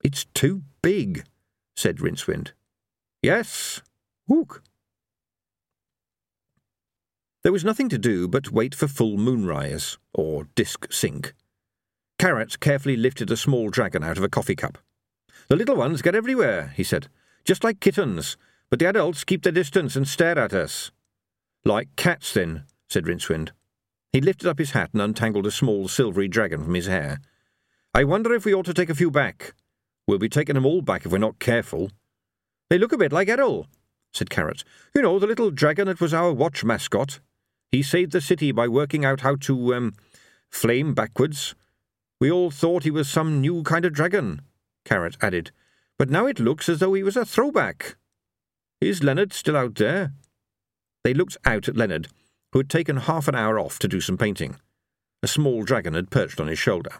S2: It's too big, said Rincewind. Yes, Ook. There was nothing to do but wait for full moonrise, or disk sink. Carrot carefully lifted a small dragon out of a coffee cup. The little ones get everywhere, he said, just like kittens, but the adults keep their distance and stare at us. Like cats, then, said Rincewind. He lifted up his hat and untangled a small silvery dragon from his hair. I wonder if we ought to take a few back. We'll be taking them all back if we're not careful. They look a bit like Errol, said Carrot. You know, the little dragon that was our watch mascot. He saved the city by working out how to, um, flame backwards. We all thought he was some new kind of dragon, Carrot added, but now it looks as though he was a throwback. Is Leonard still out there? They looked out at Leonard, who had taken half an hour off to do some painting. A small dragon had perched on his shoulder.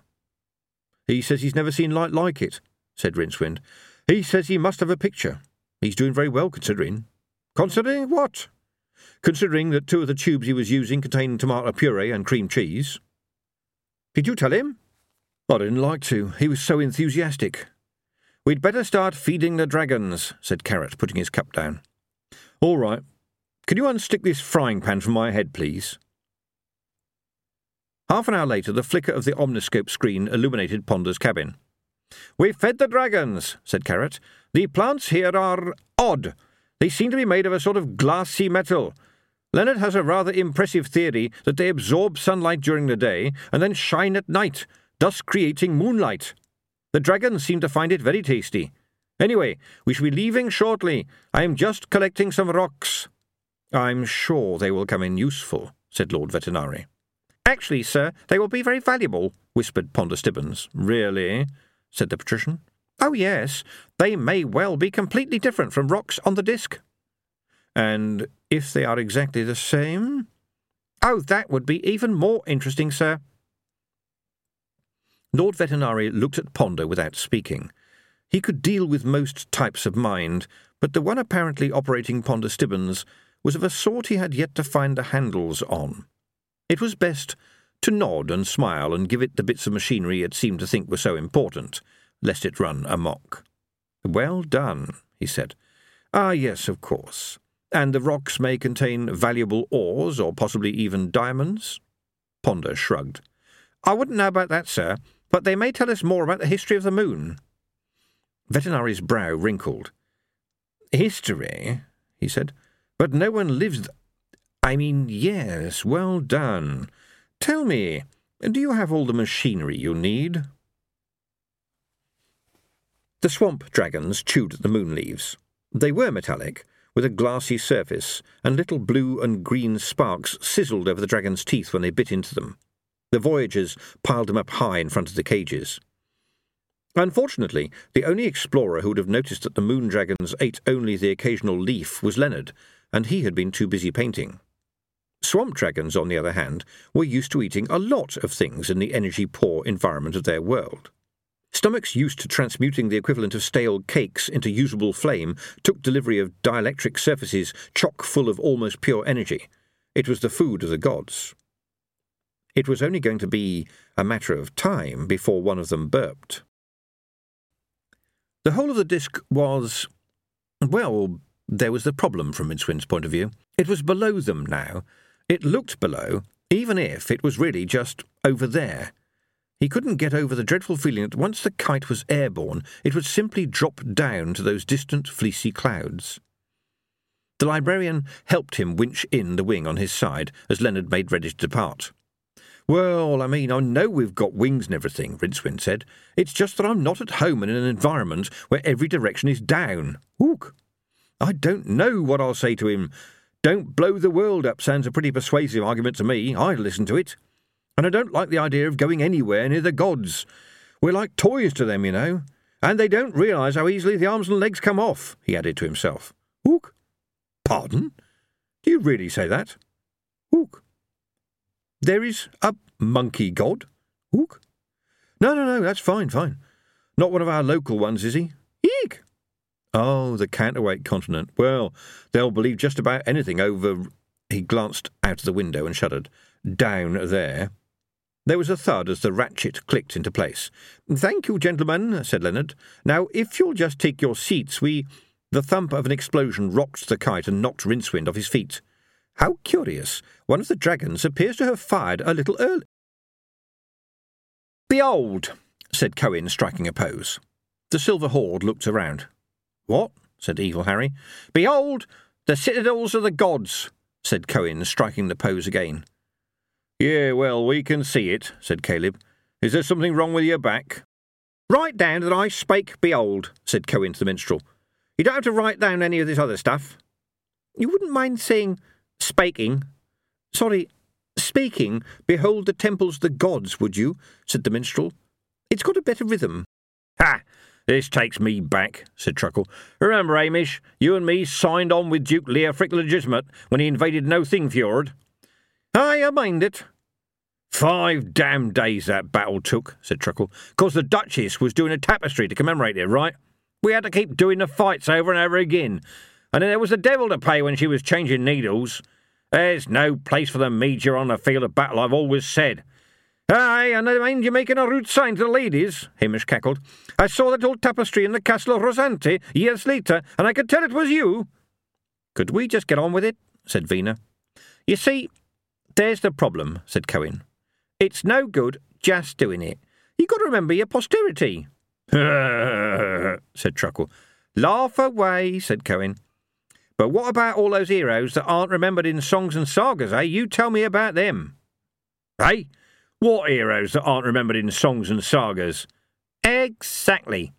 S2: He says he's never seen light like it, said Rincewind. He says he must have a picture. He's doing very well, considering. Considering what? Considering that two of the tubes he was using contained tomato puree and cream cheese. Did you tell him? I didn't like to. He was so enthusiastic. We'd better start feeding the dragons, said Carrot, putting his cup down. All right. Can you unstick this frying pan from my head, please? Half an hour later, the flicker of the omniscope screen illuminated Ponder's cabin. We've fed the dragons, said Carrot. The plants here are odd. They seem to be made of a sort of glassy metal. Leonard has a rather impressive theory that they absorb sunlight during the day and then shine at night, thus creating moonlight. The dragons seem to find it very tasty. Anyway, we shall be leaving shortly. I am just collecting some rocks. I'm sure they will come in useful, said Lord Vetinari. Actually, sir, they will be very valuable, whispered Ponder Stibbons. Really? Said the patrician. Oh, yes, they may well be completely different from rocks on the disk. And if they are exactly the same? Oh, that would be even more interesting, sir. Lord Vetinari looked at Ponder without speaking. He could deal with most types of mind, but the one apparently operating Ponder Stibbons was of a sort he had yet to find the handles on. It was best to nod and smile and give it the bits of machinery it seemed to think were so important, lest it run amok. Well done, he said. Ah, yes, of course. And the rocks may contain valuable ores, or possibly even diamonds? Ponder shrugged. I wouldn't know about that, sir, but they may tell us more about the history of the moon. Vetinari's brow wrinkled. History, he said, but no one lives. Th- I mean, yes, well done. Tell me, do you have all the machinery you need? The swamp dragons chewed at the moon leaves. They were metallic, with a glassy surface, and little blue and green sparks sizzled over the dragon's teeth when they bit into them. The voyagers piled them up high in front of the cages. Unfortunately, the only explorer who would have noticed that the moon dragons ate only the occasional leaf was Leonard, and he had been too busy painting. Swamp dragons, on the other hand, were used to eating a lot of things in the energy poor environment of their world. Stomachs used to transmuting the equivalent of stale cakes into usable flame took delivery of dielectric surfaces chock full of almost pure energy. It was the food of the gods. It was only going to be a matter of time before one of them burped. The whole of the disk was. Well, there was the problem from Rincewind's point of view. It was below them now. It looked below, even if it was really just over there. He couldn't get over the dreadful feeling that once the kite was airborne, it would simply drop down to those distant fleecy clouds. The librarian helped him winch in the wing on his side as Leonard made ready to depart. Well, I mean, I know we've got wings and everything, Rincewind said. It's just that I'm not at home in an environment where every direction is down. Ook. I don't know what I'll say to him. Don't blow the world up sounds a pretty persuasive argument to me. I'd listen to it. And I don't like the idea of going anywhere near the gods. We're like toys to them, you know. And they don't realise how easily the arms and legs come off, he added to himself. Ook. Pardon? Do you really say that? Ook. There is a monkey god? Ook. No, no, no, that's fine, fine. Not one of our local ones, is he? Eek! Oh, the counterweight continent. Well, they'll believe just about anything over. He glanced out of the window and shuddered. Down there. There was a thud as the ratchet clicked into place. Thank you, gentlemen, said Leonard. Now, if you'll just take your seats, we. The thump of an explosion rocked the kite and knocked Rincewind off his feet. How curious! One of the dragons appears to have fired a little early. Behold, said Cohen, striking a pose. The silver horde looked around. What? said Evil Harry. Behold, the citadels of the gods, said Cohen, striking the pose again. Yeah, well, we can see it, said Caleb. Is there something wrong with your back? Write down that I spake behold, said Cohen to the minstrel. You don't have to write down any of this other stuff. You wouldn't mind saying spaking? Sorry, speaking, behold the temples of the gods, would you? said the minstrel. It's got a better rhythm. Ha! This takes me back, said Truckle. Remember, Hamish, you and me signed on with Duke Leofric Legitimate when he invaded No Thing Fjord. I mind it. Five damn days that battle took, said Truckle, because the Duchess was doing a tapestry to commemorate it, right? We had to keep doing the fights over and over again. And then there was the devil to pay when she was changing needles. There's no place for the Major on the field of battle, I've always said. Aye, and I mind you making a rude sign to the ladies, Hamish cackled. I saw that old tapestry in the castle of Rosante years later, and I could tell it was you. Could we just get on with it? said Vena. You see, there's the problem, said Cohen. It's no good just doing it. You've got to remember your posterity. [laughs] said Truckle. Laugh away, said Cohen. But what about all those heroes that aren't remembered in songs and sagas, eh? You tell me about them. Eh? What heroes that aren't remembered in songs and sagas? Exactly.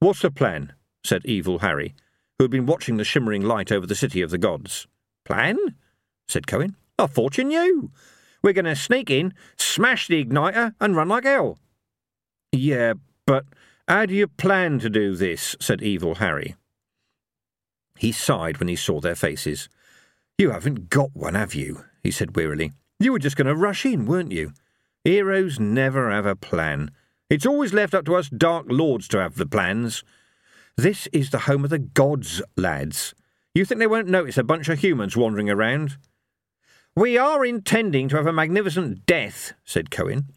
S2: What's the plan? said Evil Harry, who had been watching the shimmering light over the city of the gods. Plan? said Cohen. I thought you. We're going to sneak in, smash the igniter, and run like hell. Yeah, but how do you plan to do this? said Evil Harry. He sighed when he saw their faces. You haven't got one, have you? he said wearily. You were just going to rush in, weren't you? Heroes never have a plan. It's always left up to us Dark Lords to have the plans. This is the home of the gods, lads. You think they won't notice a bunch of humans wandering around? We are intending to have a magnificent death, said Cohen.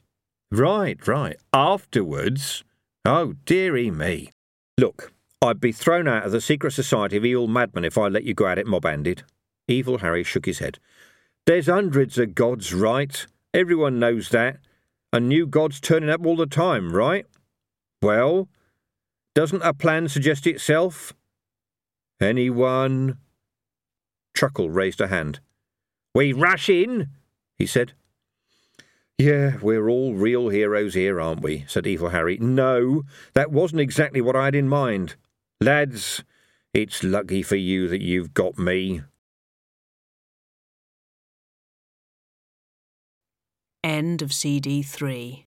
S2: Right, right. Afterwards? Oh, dearie me. Look, I'd be thrown out of the secret society of evil madmen if I let you go at it mob-handed. Evil Harry shook his head. There's hundreds of gods, right? Everyone knows that. And new gods turning up all the time, right? Well, doesn't a plan suggest itself? Anyone? Truckle raised a hand. We rush in, he said. Yeah, we're all real heroes here, aren't we? said Evil Harry. No, that wasn't exactly what I had in mind. Lads, it's lucky for you that you've got me.
S11: End of CD 3